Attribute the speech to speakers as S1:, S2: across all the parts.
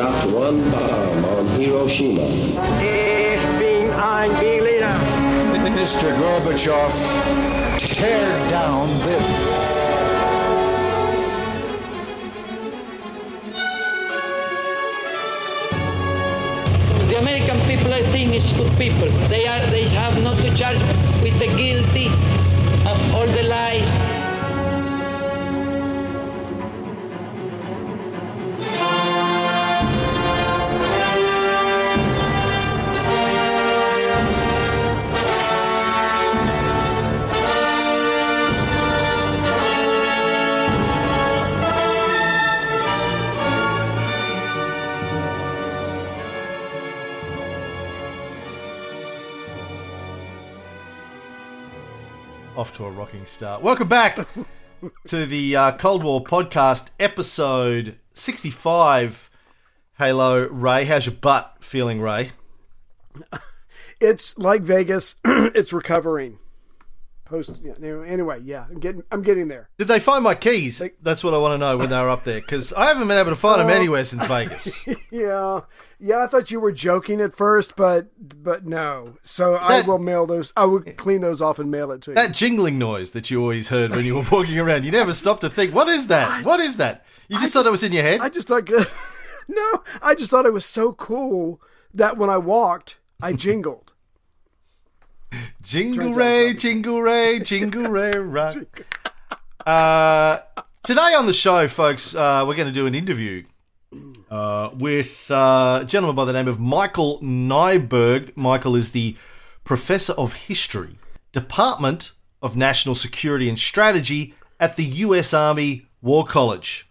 S1: dropped one uh, bomb on Hiroshima.
S2: Ich bin ein Berliner.
S3: Mr. Gorbachev, tear down this.
S4: The American people, I think, is good people. They are. They have not to charge with the guilty of all the lies.
S5: Start. Welcome back to the uh, Cold War podcast, episode 65. Hello, Ray. How's your butt feeling, Ray?
S6: It's like Vegas. it's recovering. Post. Yeah, anyway, yeah, I'm getting. I'm getting there.
S5: Did they find my keys? That's what I want to know when they were up there because I haven't been able to find them
S6: Oh.
S5: anywhere since Vegas.
S6: Yeah, yeah. I thought you were joking at first, but but no. So I will mail those. I will clean those off and mail it to you.
S5: That jingling noise that you always heard when you were walking around, you never stopped to think, what is that? What is that? You just thought it was in your head?
S6: I just thought. no, I just thought it was so cool that when I walked, I jingled.
S5: Jingle ray, jingle ray, jingle ray, right. Uh, today on the show, folks, uh, we're going to do an interview uh, with uh, a gentleman by the name of Michael Neiberg. Michael is the professor of history, Department of National Security and Strategy at the U.S. Army War College.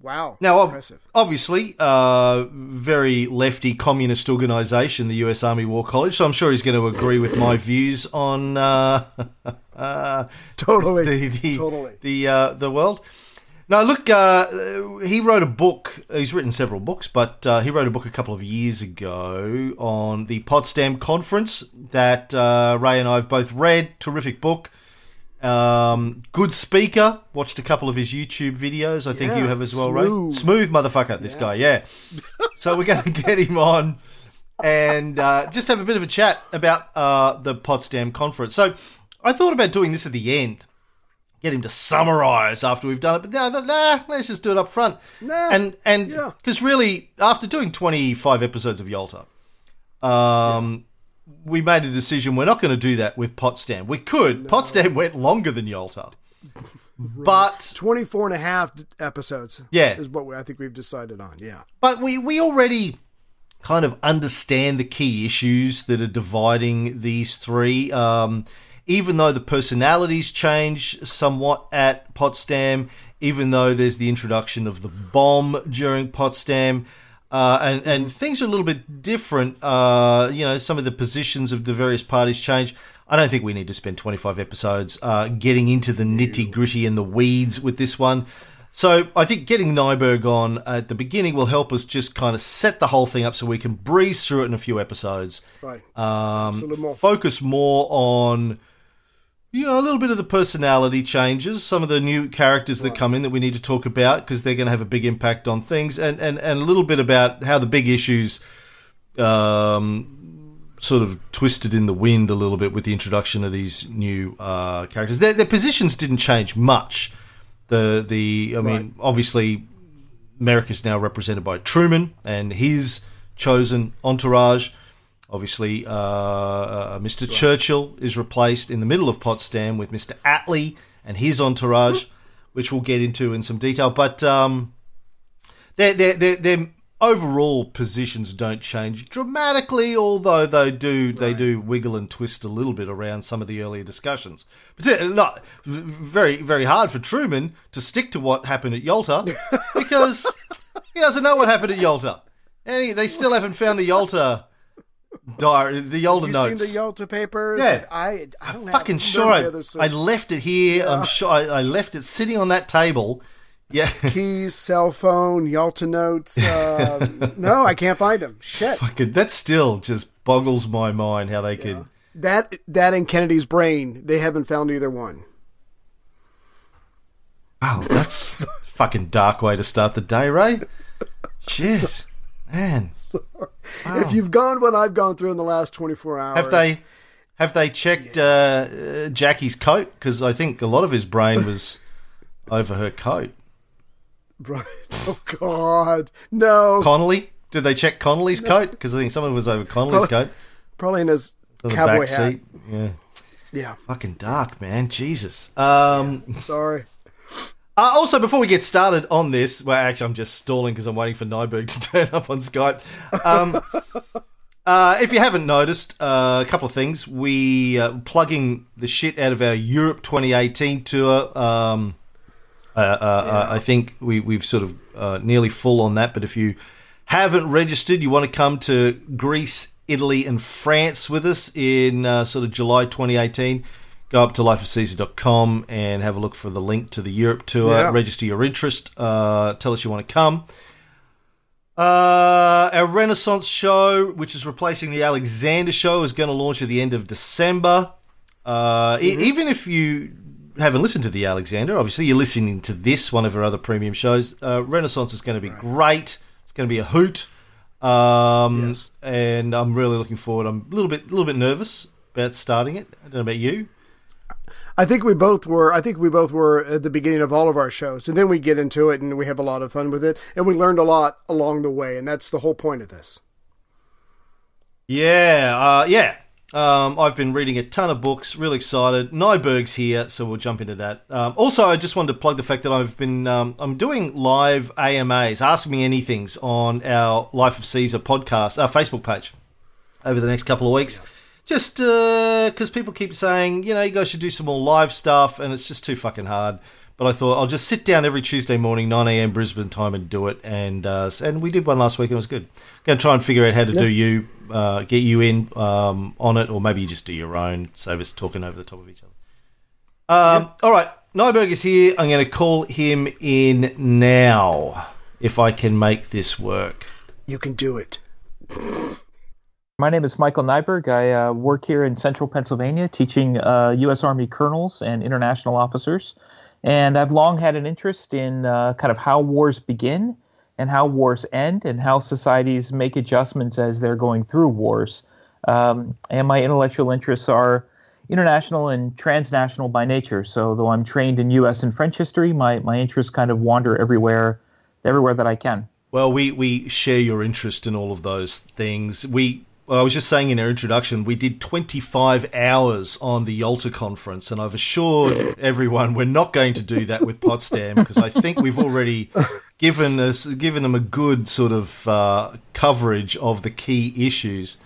S6: Wow.
S5: Now,
S6: impressive.
S5: obviously, uh, very lefty communist organisation, the U.S. Army War College. So I'm sure he's going to agree with my views on uh, uh,
S6: Totally.
S5: the the
S6: Totally.
S5: the, uh, the world. Now, look, uh, he wrote a book. He's written several books, but uh, he wrote a book a couple of years ago on the Potsdam Conference that uh, Ray and I have both read. Terrific book. Um, good speaker. Watched a couple of his YouTube videos. I think
S6: Yeah,
S5: you have as well,
S6: smooth.
S5: Smooth motherfucker, this guy. Yeah. so we're going to get him on and uh, just have a bit of a chat about uh, the Potsdam Conference. So I thought about doing this at the end, get him to summarise after we've done it, but no, I thought, nah, let's just do it up front.
S6: Nah,
S5: and and
S6: yeah.
S5: because really, after doing twenty five episodes of Yalta, um, we made a decision we're not going to do that with Potsdam. We could. Potsdam went longer than Yalta, but
S6: 24 and a half episodes.
S5: Yeah.
S6: Is what we, I think we've decided on. Yeah.
S5: But we, we already kind of understand the key issues that are dividing these three. Um, even though the personalities change somewhat at Potsdam, even though there's the introduction of the bomb during Potsdam, uh, and, and things are a little bit different. Uh, you know, some of the positions of the various parties change. I don't think we need to spend 25 episodes uh, getting into the nitty gritty and the weeds with this one. So I think getting Neiberg on at the beginning will help us just kind of set the whole thing up so we can breeze through it in a few episodes.
S6: Right.
S5: Um, focus more on know a little bit of the personality changes, some of the new characters that come in that we need to talk about because they're going to have a big impact on things, and, and and a little bit about how the big issues. Um, sort of twisted in the wind a little bit with the introduction of these new uh, characters. Their, their positions didn't change much. The the I mean, obviously, America's now represented by Truman and his chosen entourage. Obviously, uh, uh, Mr. Churchill is replaced in the middle of Potsdam with Mr. Attlee and his entourage, which we'll get into in some detail. But um, their, their, their, their overall positions don't change dramatically, although they do they do wiggle and twist a little bit around some of the earlier discussions. But not very very hard for Truman to stick to what happened at Yalta because he doesn't know what happened at Yalta, and he, they still haven't found the Yalta diary, the Yalta
S6: you
S5: notes.
S6: seen the Yalta papers?
S5: Yeah.
S6: I, I don't
S5: fucking sure I, I left it here. I'm sure I, I left it sitting on that table. Yeah.
S6: keys, cell phone, Yalta notes. Uh, no, I can't find them. Shit.
S5: Fucking, that still just boggles my mind how they could.
S6: That that in Kennedy's brain, they haven't found either one.
S5: Wow, that's a fucking dark way to start the day, Ray. Jeez, man.
S6: If you've gone what I've gone through in the last 24 hours.
S5: Have they have they checked uh, uh, Jackie's coat? Because I think a lot of his brain was over her coat.
S6: Right. Oh, God. No.
S5: Connally, did they check Connally's coat? Because I think someone was over Connally's coat
S6: Probably in his cowboy
S5: back
S6: hat.
S5: seat. Yeah,
S6: Yeah.
S5: fucking dark, man. Jesus. Um,
S6: Sorry.
S5: Uh, also, before we get started on this, well, actually, I'm just stalling because I'm waiting for Neiberg to turn up on Skype. Um, uh, if you haven't noticed, uh, a couple of things. We uh, plugging the shit out of our Europe 2018 tour. Um, uh, uh, uh, I think we, we've sort of uh, nearly full on that. But if you haven't registered, you want to come to Greece, Italy, and France with us in uh, sort of July 2018, go up to lifeofcaesar.com and have a look for the link to the Europe tour.
S6: Yeah.
S5: Register your interest. Uh, tell us you want to come. Uh, our Renaissance show, which is replacing the Alexander show, is going to launch at the end of December. Uh, e- even if you haven't listened to the Alexander, obviously you're listening to this, one of our other premium shows. Uh, Renaissance is going to be great. It's going to be a hoot. Um,
S6: Yes.
S5: and I'm really looking forward. I'm a little bit, a little bit nervous about starting it. I don't know about you.
S6: I think we both were. I think we both were at the beginning of all of our shows, and then we get into it and we have a lot of fun with it, and we learned a lot along the way, and that's the whole point of this.
S5: Yeah, uh, yeah. Um, I've been reading a ton of books. Really excited. Neiberg's here, so we'll jump into that. Um, also, I just wanted to plug the fact that I've been um, I'm doing live AMAs, Ask Me Anything's on our Life of Caesar podcast, our Facebook page, over the next couple of weeks. Just because people keep saying, you know, you guys should do some more live stuff, and it's just too fucking hard. But I thought I'll just sit down every Tuesday morning, 9 a.m. Brisbane time, and do it. And uh, and we did one last week, and it was good. Going to try and figure out how to do you, uh, get you in um, on it, or maybe you just do your own, save us talking over the top of each other. Um, All right, Neiberg is here. I'm going to call him in now, if I can make this work.
S6: You can do it.
S7: My name is Michael Neiberg. I uh, work here in central Pennsylvania teaching uh, U.S. Army colonels and international officers. And I've long had an interest in uh, kind of how wars begin and how wars end and how societies make adjustments as they're going through wars. Um, and my intellectual interests are international and transnational by nature. So, though I'm trained in U.S. and French history, my, my interests kind of wander everywhere, everywhere that I can.
S5: Well, we, we share your interest in all of those things. We, well, I was just saying in our introduction, we did 25 hours on the Yalta conference, and I've assured everyone we're not going to do that with Potsdam because I think we've already given us given them a good sort of uh, coverage of the key issues.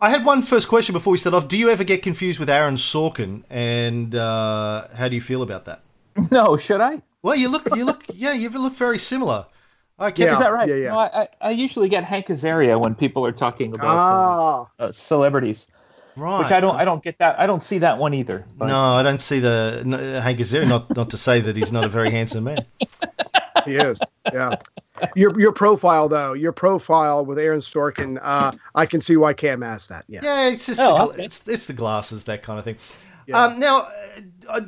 S5: I had one first question before we start off. Do you ever get confused with Aaron Sorkin, and uh, how do you feel about that?
S7: No, should I?
S5: Well, you look, you look, yeah, you look very similar. I
S6: Yeah.
S7: Is that right?
S6: yeah, yeah.
S7: No, I, I, I usually get Hank Azaria when people are talking about uh,
S6: Ah,
S7: uh, celebrities,
S5: right.
S7: which I don't. I don't get that. I don't see that one either. But
S5: No, I don't see the no, Hank Azaria. Not not to say that he's not a very handsome man.
S6: he is. Yeah. Your your profile though, your profile with Aaron Sorkin, uh, I can see why Cam asked that. Yeah.
S5: Yeah, it's just
S7: Oh,
S5: the,
S7: okay.
S5: it's it's the glasses, that kind of thing.
S6: Yeah.
S5: Um, now, uh, uh,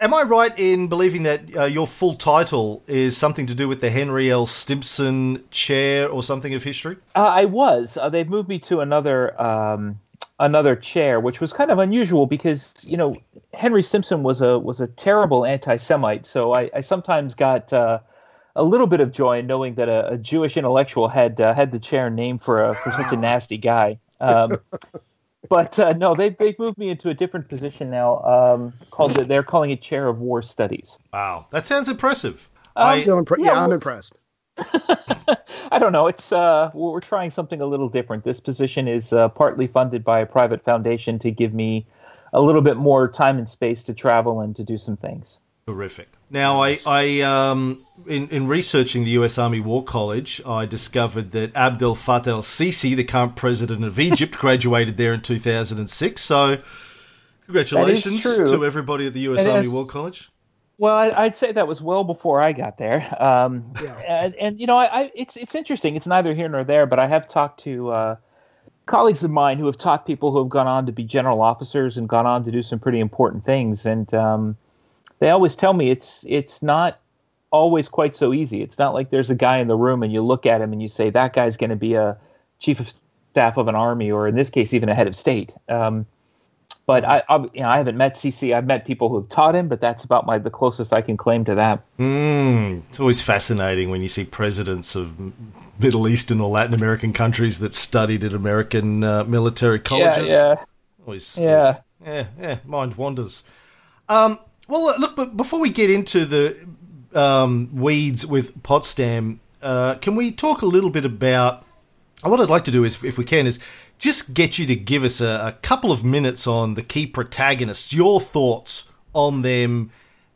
S5: am I right in believing that uh, your full title is something to do with the Henry L. Stimson Chair or something of history?
S7: uh, I was. Uh, they've moved me to another um, another chair, which was kind of unusual because you know Henry Stimson was a was a terrible anti-Semite. So I, I sometimes got. Uh, a little bit of joy in knowing that a, a Jewish intellectual had uh, had the chair named for a, for such a nasty guy. Um, but uh, no, they they've moved me into a different position now. Um, called the, they're calling it chair of war studies.
S5: Wow, that sounds impressive.
S7: Um,
S5: I,
S6: Still impre-
S7: Yeah,
S6: yeah, I'm impressed.
S7: I don't know. It's uh, we're, we're trying something a little different. This position is uh, partly funded by a private foundation to give me a little bit more time and space to travel and to do some things.
S5: Terrific. Now, I, I um, in, in researching the U.S. Army War College, I discovered that Abdel Fattah el-Sisi, the current president of Egypt, graduated there in 2006. So, congratulations to everybody at the U.S.
S7: It
S5: Army
S7: is-
S5: War College.
S7: Well, I, I'd say that was well before I got there. Um,
S6: Yeah.
S7: and, and you know, I, I it's it's interesting. It's neither here nor there, but I have talked to uh, colleagues of mine who have taught people who have gone on to be general officers and gone on to do some pretty important things, and um, they always tell me it's it's not always quite so easy. It's not like there's a guy in the room and you look at him and you say that guy's going to be a chief of staff of an army, or in this case, even a head of state. Um, but I, I, you know, I haven't met Sisi. I've met people who have taught him, but that's about my the closest I can claim to that.
S5: Mm, it's always fascinating when you see presidents of Middle Eastern or Latin American countries that studied at American uh, military colleges.
S7: Yeah, yeah.
S5: Always,
S7: Yeah.
S5: always- yeah, yeah. Mind wanders. Um, well, look, but before we get into the um, weeds with Potsdam, uh, can we talk a little bit about? What I'd like to do is, if we can, is just get you to give us a, a couple of minutes on the key protagonists, your thoughts on them,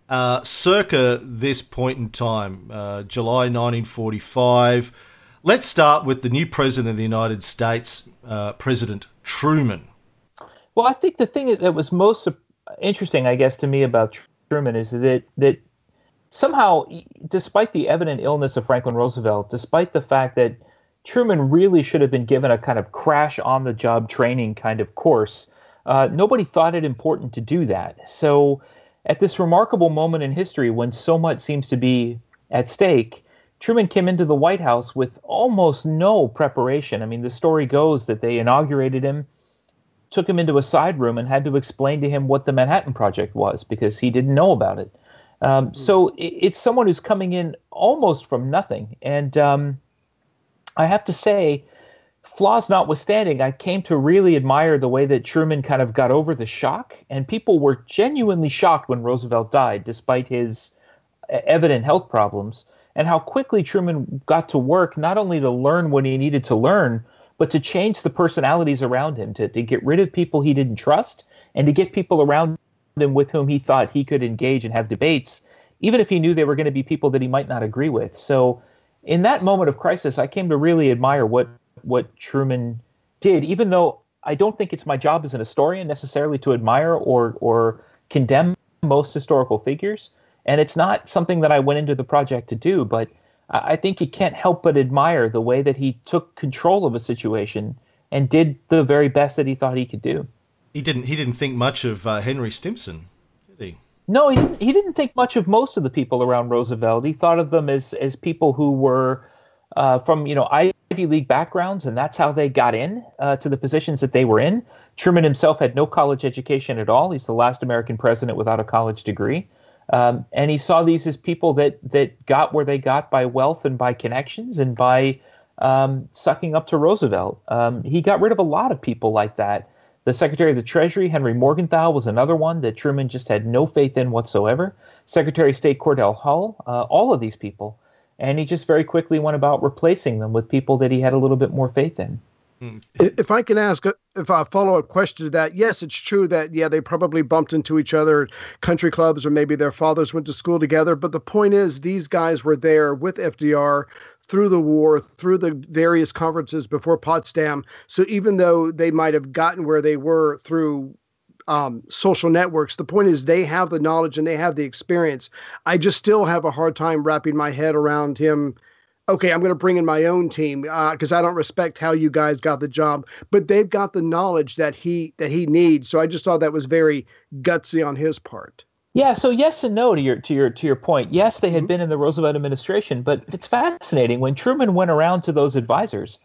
S5: uh, circa this point in time, uh, July 1945. Let's start with the new president of the United States, uh, President Truman.
S7: Well, I think the thing that was most interesting, I guess, to me about Truman is that that somehow, despite the evident illness of Franklin Roosevelt, despite the fact that Truman really should have been given a kind of crash on the job training kind of course, uh, nobody thought it important to do that. So, at this remarkable moment in history when so much seems to be at stake, Truman came into the White House with almost no preparation. I mean, the story goes that they inaugurated him took him into a side room and had to explain to him what the Manhattan Project was because he didn't know about it. Um, so it, it's someone who's coming in almost from nothing. And um, I have to say, flaws notwithstanding, I came to really admire the way that Truman kind of got over the shock. And people were genuinely shocked when Roosevelt died, despite his uh, evident health problems, and how quickly Truman got to work not only to learn what he needed to learn, but to change the personalities around him, to, to get rid of people he didn't trust, and to get people around him with whom he thought he could engage and have debates, even if he knew they were going to be people that he might not agree with. So, in that moment of crisis, I came to really admire what what Truman did, even though I don't think it's my job as an historian necessarily to admire or or condemn most historical figures, and it's not something that I went into the project to do, but I think you can't help but admire the way that he took control of a situation and did the very best that he thought he could do.
S5: He didn't. He didn't think much of uh, Henry Stimson, did he?
S7: No, he didn't, he didn't think much of most of the people around Roosevelt. He thought of them as as people who were uh, from you know Ivy League backgrounds, and that's how they got in uh, to the positions that they were in. Truman himself had no college education at all. He's the last American president without a college degree. Um, and he saw these as people that that got where they got by wealth and by connections and by um, sucking up to Roosevelt. Um, he got rid of a lot of people like that. The Secretary of the Treasury, Henry Morgenthau, was another one that Truman just had no faith in whatsoever. Secretary of State Cordell Hull, uh, all of these people. And he just very quickly went about replacing them with people that he had a little bit more faith in.
S6: If I can ask, uh, if a follow up question to that, yes, it's true that yeah they probably bumped into each other country clubs or maybe their fathers went to school together. But the point is, these guys were there with FDR through the war, through the various conferences before Potsdam. So even though they might have gotten where they were through um, social networks. The point is, they have the knowledge and they have the experience. I just still have a hard time wrapping my head around him. Okay, I'm going to bring in my own team because uh, I don't respect how you guys got the job, but they've got the knowledge that he that he needs. So I just thought that was very gutsy on his part.
S7: Yeah, so yes and no to your to your to your point. Yes, they had mm-hmm. been in the Roosevelt administration, but it's fascinating when Truman went around to those advisors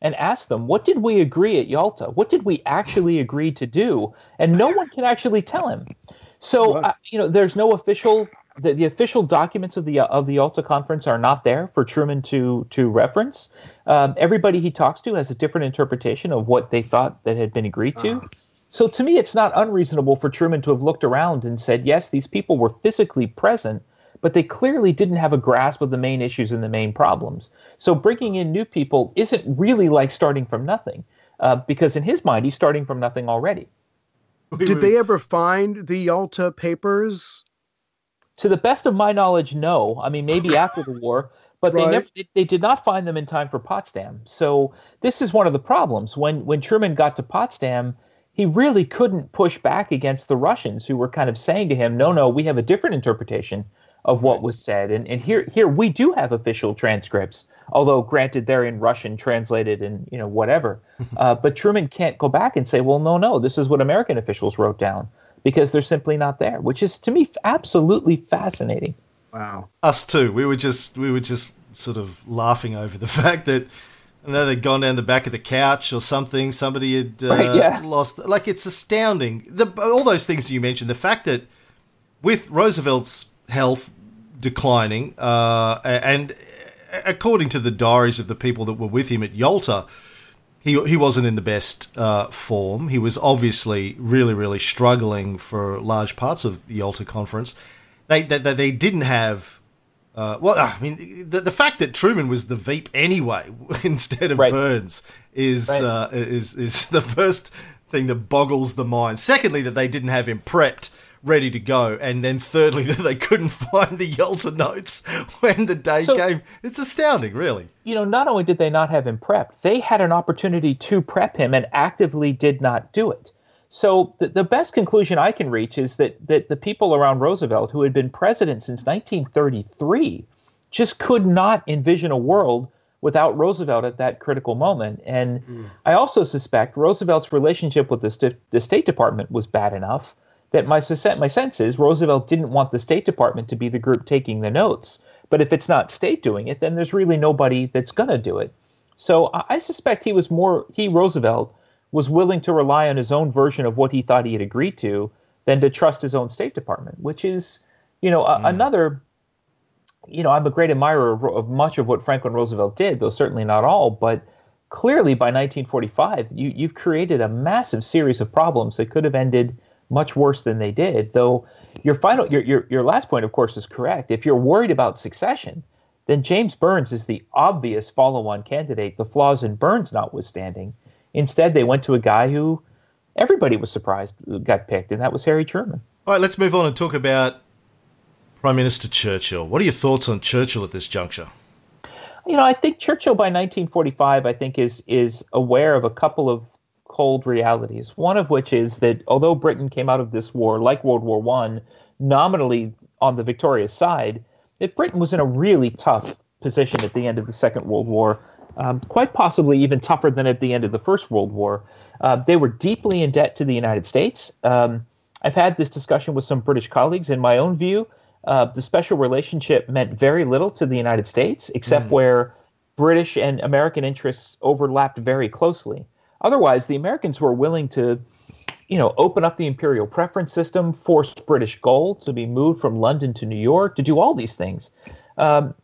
S7: and asked them, "What did we agree at Yalta? What did we actually agree to do?" And no one can actually tell him. So uh, you know, there's no official the, the official documents of the of the Yalta conference are not there for Truman to to reference. Um, everybody he talks to has a different interpretation of what they thought that had been agreed to. Uh-huh. So to me, it's not unreasonable for Truman to have looked around and said, "Yes, these people were physically present." But they clearly didn't have a grasp of the main issues and the main problems. So bringing in new people isn't really like starting from nothing, uh, because in his mind, he's starting from nothing already.
S6: Did they ever find the Yalta papers
S7: to the best of my knowledge, no. I mean, maybe after the war, but right. they never they, they, did not find them in time for Potsdam. So this is one of the problems. When when Truman got to Potsdam, he really couldn't push back against the Russians who were kind of saying to him, "No, no, we have a different interpretation of what was said." And and here here we do have official transcripts, although granted they're in Russian, translated and you know whatever. uh, but Truman can't go back and say, "Well, no, no, this is what American officials wrote down." Because they're simply not there, which is to me absolutely fascinating.
S6: Wow.
S5: Us too. We were just we were just sort of laughing over the fact that I know they'd gone down the back of the couch or something. Somebody had uh,
S7: Right, yeah.
S5: lost. Like it's astounding. The, all those things you mentioned. The fact that with Roosevelt's health declining, uh, and according to the diaries of the people that were with him at Yalta, he he wasn't in the best uh, form. He was obviously really really struggling for large parts of the Yalta conference. They they, they didn't have. Uh, well, I mean, the, the fact that Truman was the Veep anyway instead of
S7: Right.
S5: Byrnes is
S7: Right.
S5: uh, is is the first thing that boggles the mind. Secondly, that they didn't have him prepped, ready to go, and then thirdly, that they couldn't find the Yalta notes when the day
S7: So-
S5: came. It's astounding, really.
S7: you know, not only did they not have him prepped, they had an opportunity to prep him and actively did not do it. So the, the best conclusion I can reach is that that the people around Roosevelt, who had been president since 1933, just could not envision a world without Roosevelt at that critical moment. And hmm. I also suspect Roosevelt's relationship with the, st- the State Department was bad enough that my my sense is Roosevelt didn't want the State Department to be the group taking the notes. But if it's not state doing it, then there's really nobody that's going to do it. So I, I suspect he was more he Roosevelt was willing to rely on his own version of what he thought he had agreed to than to trust his own State Department, which is, you know, a, hmm. another. You know, I'm a great admirer of, of much of what Franklin Roosevelt did, though certainly not all. But clearly, by 1945, you, you've created a massive series of problems that could have ended much worse than they did. Though your final, your, your your last point, of course, is correct. If you're worried about succession, then James Byrnes is the obvious follow-on candidate. The flaws in Byrnes notwithstanding, instead they went to a guy who everybody was surprised got picked, and that was Harry Truman.
S5: All right, let's move on and talk about Prime Minister Churchill. What are your thoughts on Churchill at this juncture?
S7: you know, I think Churchill by 1945, I think is is aware of a couple of cold realities. One of which is that although Britain came out of this war, like World War One, nominally on the victorious side, that Britain was in a really tough position at the end of the Second World War, um, quite possibly even tougher than at the end of the First World War. Uh, they were deeply in debt to the United States. Um, I've had this discussion with some British colleagues. In my own view, uh, the special relationship meant very little to the United States, except where British and American interests overlapped very closely. Otherwise, the Americans were willing to, you know, open up the imperial preference system, force British gold to be moved from London to New York, to do all these things. Um,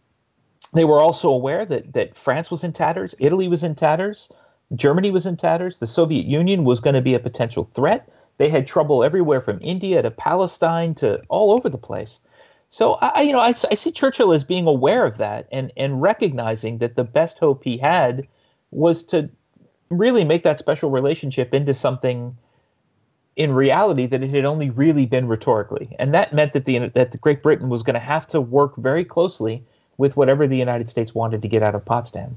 S7: they were also aware that that France was in tatters, Italy was in tatters, Germany was in tatters, the Soviet Union was going to be a potential threat. They had trouble everywhere from India to Palestine to all over the place. So I, you know, I, I see Churchill as being aware of that and and recognizing that the best hope he had was to really make that special relationship into something in reality that it had only really been rhetorically, and that meant that the that the Great Britain was going to have to work very closely with whatever the United States wanted to get out of Potsdam.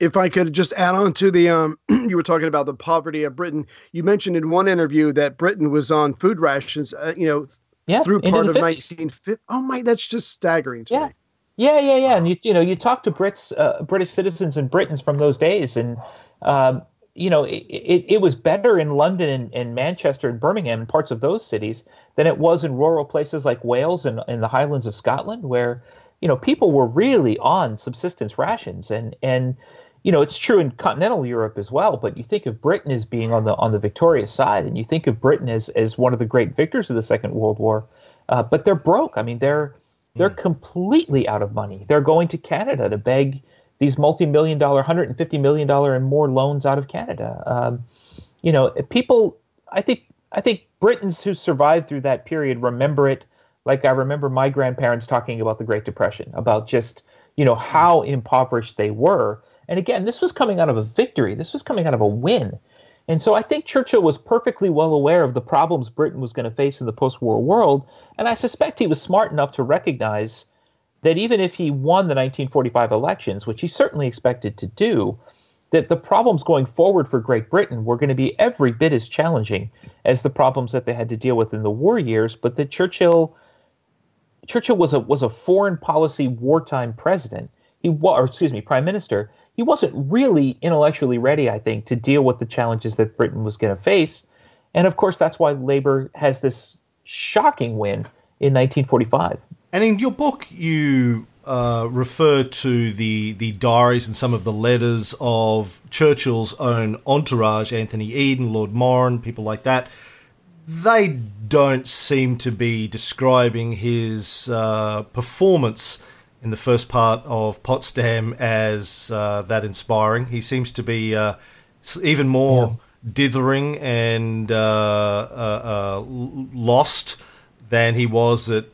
S6: if I could just add on to the um, you were talking about the poverty of Britain. You mentioned in one interview that Britain was on food rations. Uh, you know,
S7: Yeah,
S6: through part of
S7: 50s.
S6: 1950. Oh my, that's just staggering to
S7: Yeah.
S6: me.
S7: Yeah, yeah, yeah. And you you know you talk to Brits, uh, British citizens and Britons from those days, and um, you know it, it, it was better in London and, and Manchester and Birmingham and parts of those cities than it was in rural places like Wales and in the Highlands of Scotland, where you know people were really on subsistence rations, and and you know it's true in continental Europe as well. But you think of Britain as being on the on the victorious side, and you think of Britain as as one of the great victors of the Second World War, uh, but they're broke. I mean, they're they're completely out of money. They're going to Canada to beg these multi-million dollar, hundred and fifty million dollar and more loans out of Canada. Um, you know, people. I think I think Britons who survived through that period remember it like I remember my grandparents talking about the Great Depression, about just you know how impoverished they were. And again, this was coming out of a victory. This was coming out of a win. And so I think Churchill was perfectly well aware of the problems Britain was going to face in the post war world. And I suspect he was smart enough to recognize that even if he won the 1945 elections, which he certainly expected to do, that the problems going forward for Great Britain were going to be every bit as challenging as the problems that they had to deal with in the war years, but that Churchill Churchill was a was a foreign policy wartime president. He was, excuse me, prime minister. He wasn't really intellectually ready, I think, to deal with the challenges that Britain was going to face. And of course, that's why Labour has this shocking win in 1945.
S5: And in your book, you uh, refer to the the diaries and some of the letters of Churchill's own entourage, Anthony Eden, Lord Moran, people like that. They don't seem to be describing his uh, performance in the first part of Potsdam as uh, that inspiring. He seems to be uh, even more yeah. dithering and uh, uh, uh, lost than he was at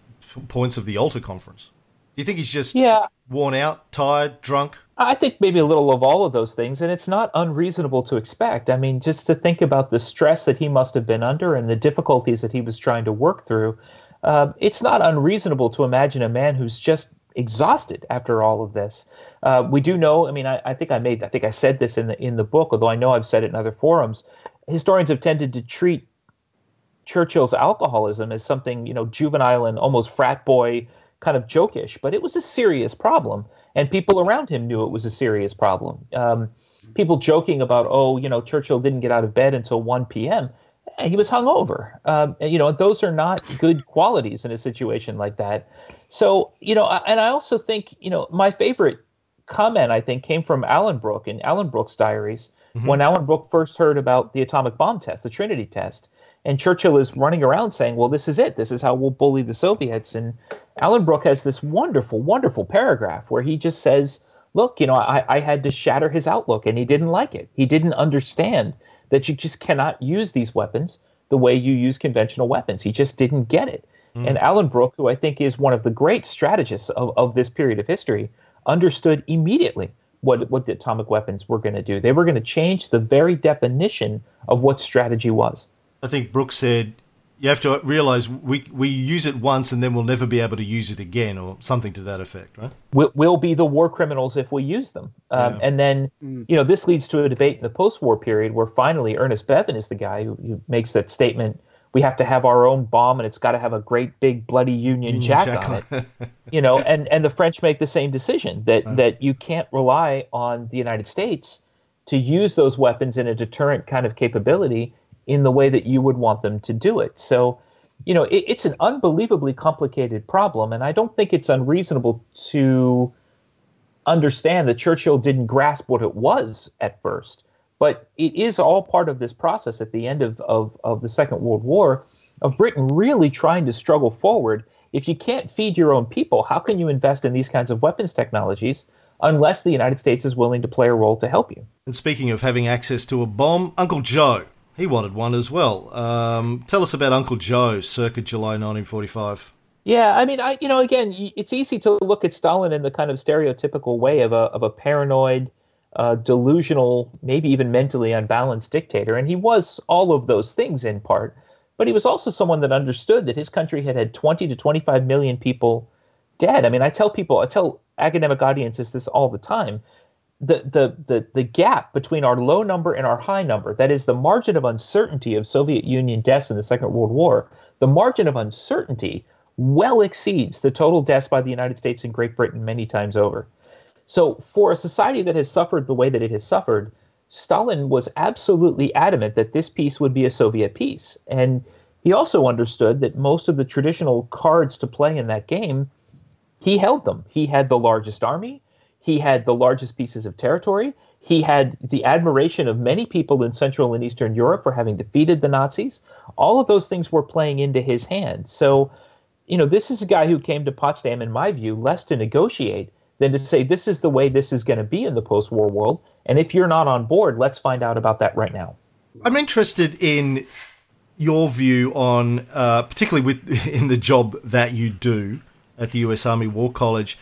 S5: points of the Yalta Conference. Do you think he's just
S7: yeah.
S5: worn out, tired, drunk?
S7: I think maybe a little of all of those things, and it's not unreasonable to expect. I mean, just to think about the stress that he must have been under and the difficulties that he was trying to work through, um, it's not unreasonable to imagine a man who's just exhausted after all of this. Uh, we do know. I mean, I, I, think I made. I think I said this in the in the book, although I know I've said it in other forums. Historians have tended to treat Churchill's alcoholism as something you know juvenile and almost frat boy kind of jokish, but it was a serious problem, and people around him knew it was a serious problem. Um, people joking about, oh, you know, Churchill didn't get out of bed until 1 p.m. He was hungover. Um, and, you know, those are not good qualities in a situation like that. So, you know, and I also think, you know, my favorite comment I think came from Alan Brooke in Alan Brooke's diaries mm-hmm. when Alan Brooke first heard about the atomic bomb test, the Trinity test. And Churchill is running around saying, well, this is it. This is how we'll bully the Soviets. And Alan Brooke has this wonderful, wonderful paragraph where he just says, look, you know, I, I had to shatter his outlook and he didn't like it. He didn't understand that you just cannot use these weapons the way you use conventional weapons. He just didn't get it. Mm. And Alan Brooke, who I think is one of the great strategists of, of this period of history, understood immediately what, what the atomic weapons were going to do. They were going to change the very definition of what strategy was.
S5: I think Brooke said you have to realize we we use it once and then we'll never be able to use it again or something to that effect right
S7: we'll, we'll be the war criminals if we use them um, yeah. and then mm. you know this leads to a debate in the post-war period where finally ernest bevin is the guy who, who makes that statement we have to have our own bomb and it's got to have a great big bloody union, union jack, jack, on it you know and and the french make the same decision that uh. that you can't rely on the united states to use those weapons in a deterrent kind of capability in the way that you would want them to do it. So, you know, it, it's an unbelievably complicated problem, and I don't think it's unreasonable to understand that Churchill didn't grasp what it was at first. But it is all part of this process at the end of, of, of the Second World War of Britain really trying to struggle forward. If you can't feed your own people, how can you invest in these kinds of weapons technologies unless the United States is willing to play a role to help you?
S5: And speaking of having access to a bomb, Uncle Joe he wanted one as well. Um, tell us about Uncle Joe, circa July 1945.
S7: Yeah, I mean, I you know, again, it's easy to look at Stalin in the kind of stereotypical way of a of a paranoid, uh, delusional, maybe even mentally unbalanced dictator, and he was all of those things in part. But he was also someone that understood that his country had had 20 to 25 million people dead. I mean, I tell people, I tell academic audiences this all the time the, the, the, the gap between our low number and our high number, that is the margin of uncertainty of Soviet Union deaths in the Second World War, the margin of uncertainty well exceeds the total deaths by the United States and Great Britain many times over. So, for a society that has suffered the way that it has suffered, Stalin was absolutely adamant that this peace would be a Soviet peace. And he also understood that most of the traditional cards to play in that game, he held them. He had the largest army, he had the largest pieces of territory. He had the admiration of many people in Central and Eastern Europe for having defeated the Nazis. All of those things were playing into his hands. So, you know, this is a guy who came to Potsdam, in my view, less to negotiate than to say this is the way this is going to be in the post war world. And if you're not on board, let's find out about that right now.
S5: I'm interested in your view on, uh, particularly with in the job that you do at the U.S. Army War College.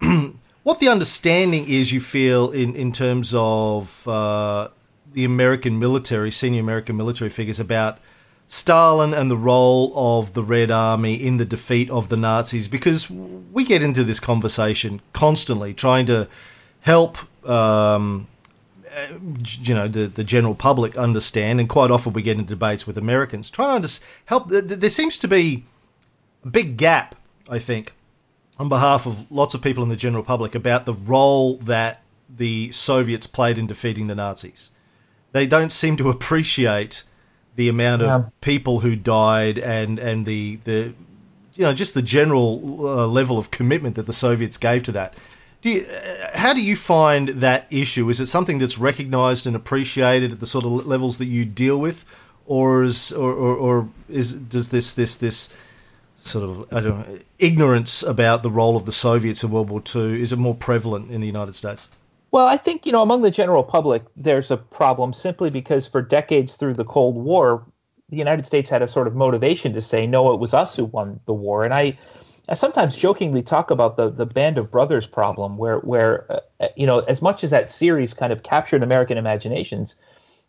S5: what the understanding is you feel in, in terms of uh, the American military, senior American military figures about Stalin and the role of the Red Army in the defeat of the Nazis, because we get into this conversation constantly trying to help. Um, you know the, the general public understand, and quite often we get into debates with Americans trying to help. There seems to be a big gap, I think, on behalf of lots of people in the general public about the role that the Soviets played in defeating the Nazis. They don't seem to appreciate the amount of yeah. people who died and and the the you know, just the general uh, level of commitment that the Soviets gave to that. Do you, uh, how do you find that issue? Is it something that's recognised and appreciated at the sort of levels that you deal with, or is or, or, or is does this this this sort of I don't know, ignorance about the role of the Soviets in World War II is it more prevalent in the United States?
S7: Well, I think you know among the general public, there's a problem simply because for decades through the Cold War, the United States had a sort of motivation to say, no, it was us who won the war, and I I sometimes jokingly talk about the the Band of Brothers problem, where where uh, you know as much as that series kind of captured American imaginations,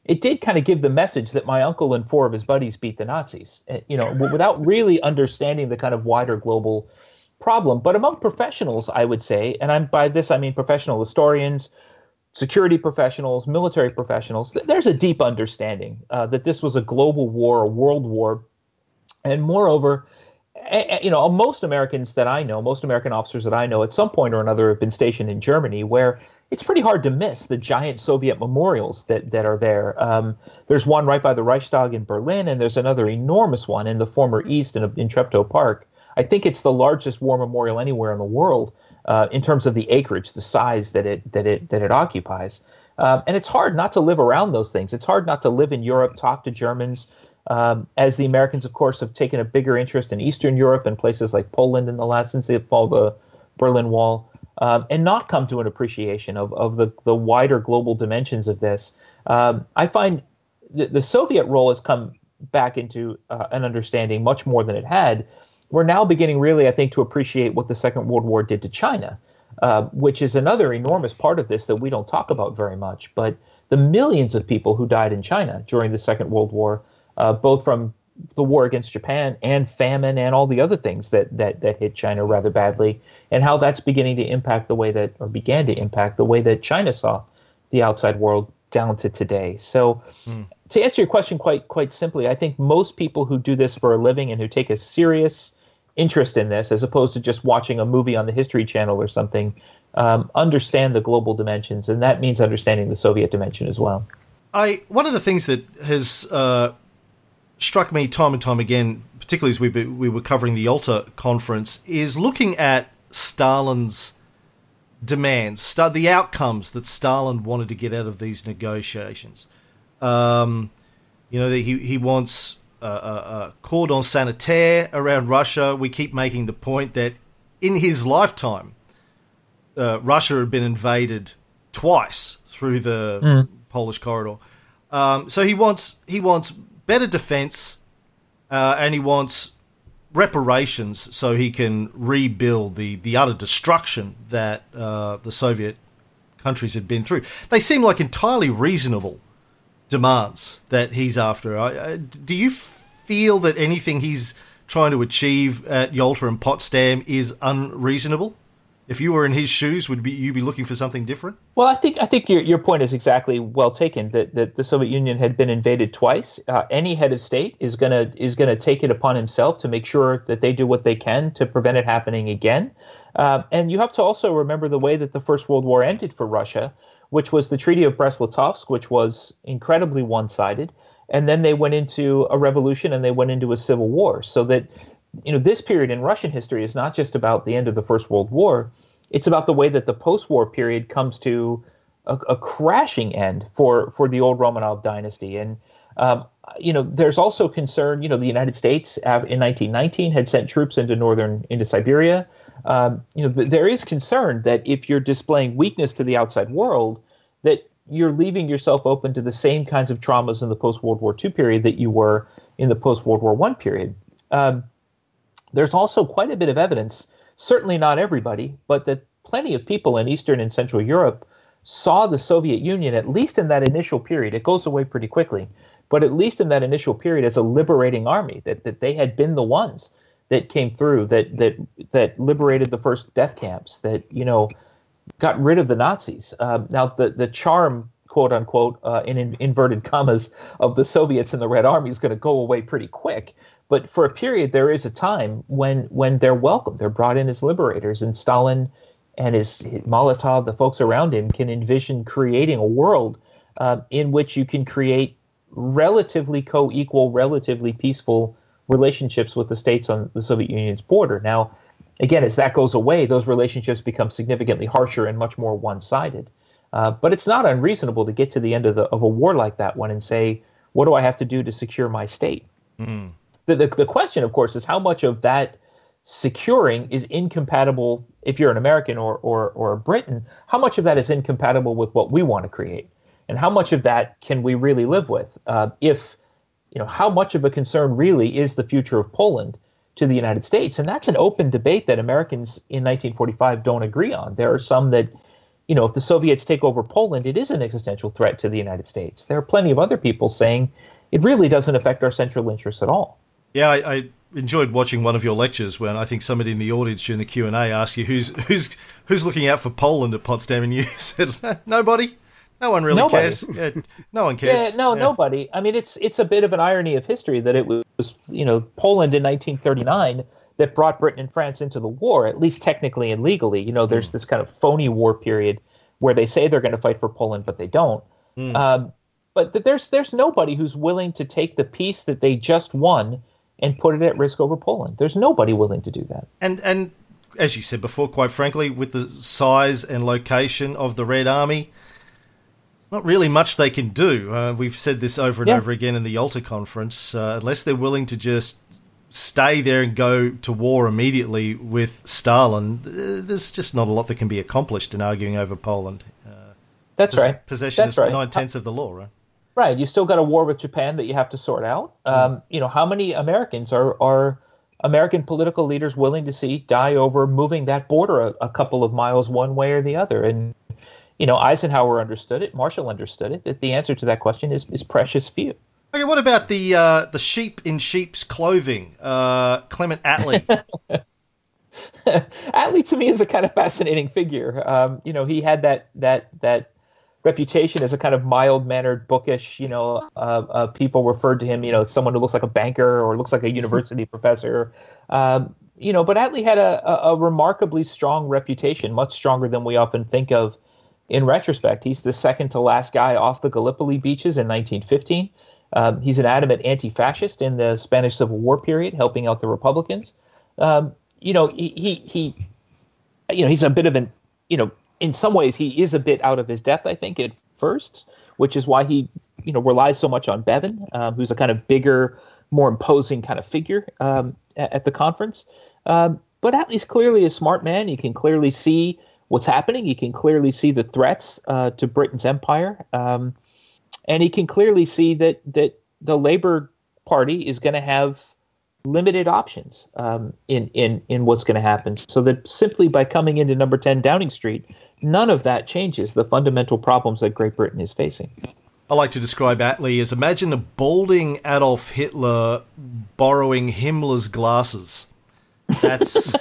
S7: it did kind of give the message that my uncle and four of his buddies beat the Nazis, uh, you know, without really understanding the kind of wider global problem. But among professionals, I would say, and I'm by this I mean professional historians, security professionals, military professionals, there's a deep understanding uh, that this was a global war, a world war, and moreover you know, most Americans that I know, most American officers that I know, at some point or another have been stationed in Germany, where it's pretty hard to miss the giant Soviet memorials that that are there. Um, there's one right by the Reichstag in Berlin, and there's another enormous one in the former East in, in Treptow Park. I think it's the largest war memorial anywhere in the world uh, in terms of the acreage, the size that it that it that it occupies. Um, and it's hard not to live around those things. It's hard not to live in Europe, talk to Germans, um, as the Americans, of course, have taken a bigger interest in Eastern Europe and places like Poland in the last since the fall of the Berlin Wall, um, and not come to an appreciation of, of the, the wider global dimensions of this. Um, I find the, the Soviet role has come back into uh, an understanding much more than it had. We're now beginning, really, I think, to appreciate what the Second World War did to China, uh, which is another enormous part of this that we don't talk about very much. But the millions of people who died in China during the Second World War uh, both from the war against Japan and famine and all the other things that, that that hit China rather badly, and how that's beginning to impact the way that, or began to impact the way that China saw the outside world down to today. So, mm. to answer your question quite quite simply, I think most people who do this for a living and who take a serious interest in this, as opposed to just watching a movie on the History Channel or something, um, understand the global dimensions, and that means understanding the Soviet dimension as well.
S5: I one of the things that has uh, struck me time and time again, particularly as we we were covering the Yalta conference, is looking at Stalin's demands, the outcomes that Stalin wanted to get out of these negotiations. Um, you know, he he wants a, a, a cordon sanitaire around Russia. We keep making the point that in his lifetime, uh, Russia had been invaded twice through the mm. Polish corridor. Um, so he wants he wants better defense, uh, and he wants reparations so he can rebuild the, the utter destruction that uh, the Soviet countries had been through. They seem like entirely reasonable demands that he's after. Uh, do you feel that anything he's trying to achieve at Yalta and Potsdam is unreasonable? If you were in his shoes, would be you be looking for something different?
S7: Well, I think I think your your point is exactly well taken. That that the Soviet Union had been invaded twice. Uh, any head of state is gonna is gonna take it upon himself to make sure that they do what they can to prevent it happening again. Uh, and you have to also remember the way that the First World War ended for Russia, which was the Treaty of Brest-Litovsk, which was incredibly one-sided, and then they went into a revolution and they went into a civil war. So that you know, this period in Russian history is not just about the end of the First World War. It's about the way that the post-war period comes to a, a crashing end for for the old Romanov dynasty. And um, you know, there's also concern. You know, the United States in 1919 had sent troops into northern into Siberia. Um, you know, there is concern that if you're displaying weakness to the outside world, that you're leaving yourself open to the same kinds of traumas in the post World War II period that you were in the post World War One period. Um, there's also quite a bit of evidence, certainly not everybody, but that plenty of people in Eastern and Central Europe saw the Soviet Union, at least in that initial period, it goes away pretty quickly, but at least in that initial period, as a liberating army, that, that they had been the ones that came through, that that that liberated the first death camps, that you know got rid of the Nazis. Uh, now the the charm, quote unquote, uh, in, in, inverted commas, of the Soviets and the Red Army is going to go away pretty quick. But for a period, there is a time when when they're welcome. They're brought in as liberators, and Stalin and his, his Molotov, the folks around him, can envision creating a world uh, in which you can create relatively co-equal, relatively peaceful relationships with the states on the Soviet Union's border. Now, again, as that goes away, those relationships become significantly harsher and much more one-sided. Uh, but it's not unreasonable to get to the end of, the, of a war like that one and say, what do I have to do to secure my state?
S5: Mm.
S7: The, the, the question, of course, is how much of that securing is incompatible, if you're an American or, or, or a Briton, how much of that is incompatible with what we want to create? And how much of that can we really live with? Uh, if, you know, how much of a concern really is the future of Poland to the United States? And that's an open debate that Americans in 1945 don't agree on. There are some that you know, if the Soviets take over Poland, it is an existential threat to the United States. There are plenty of other people saying it really doesn't affect our central interests at all.
S5: Yeah, I, I enjoyed watching one of your lectures when I think somebody in the audience during the Q and A asked you who's who's who's looking out for Poland at Potsdam, and you said nobody. No one really
S7: Nobody.
S5: cares. Yeah, no one cares.
S7: Yeah, no,
S5: Yeah.
S7: nobody. I mean, it's it's a bit of an irony of history that it was, you know, Poland in 1939 that brought Britain and France into the war, at least technically and legally. You know, there's this kind of phony war period where they say they're going to fight for Poland, but they don't. Um, but there's there's nobody who's willing to take the peace that they just won and put it at risk over Poland. There's nobody willing to do that.
S5: And and as you said before, quite frankly, with the size and location of the Red Army, not really much they can do. Uh, we've said this over and
S7: Yeah.
S5: over again in the Yalta conference. Uh, unless they're willing to just stay there and go to war immediately with Stalin, there's just not a lot that can be accomplished in arguing over Poland. Uh,
S7: That's right.
S5: Possession
S7: That's
S5: is
S7: right.
S5: nine tenths of the law, right?
S7: Right. You still got a war with Japan that you have to sort out. Um, you know, how many Americans are are American political leaders willing to see die over moving that border a, a couple of miles one way or the other? And you know, Eisenhower understood it. Marshall understood it. That the answer to that question is is precious few.
S5: Okay, what about the uh, the sheep in sheep's clothing? Uh, Clement Attlee.
S7: Attlee to me is a kind of fascinating figure. Um, you know, he had that that that reputation as a kind of mild mannered, bookish. You know, uh, uh, people referred to him, you know, as someone who looks like a banker or looks like a university professor. Um, you know, but Attlee had a, a, a remarkably strong reputation, much stronger than we often think of. In retrospect, he's the second to last guy off the Gallipoli beaches in 1915. Um, he's an adamant anti-fascist in the Spanish Civil War period, helping out the Republicans. Um, you know, he, he he you know he's a bit of an you know in some ways he is a bit out of his depth i think at first which is why he you know relies so much on bevin um, who's a kind of bigger more imposing kind of figure um, at, at the conference. Um, but Attlee clearly a smart man. He can clearly see what's happening. He can clearly see the threats uh, to britain's empire. Um, and he can clearly see that that the labor party is going to have limited options um, in in in what's going to happen. So that simply by coming into Number Ten Downing Street, none of that changes the fundamental problems that Great Britain is facing.
S5: I like to describe Attlee as imagine a balding Adolf Hitler borrowing Himmler's glasses. That's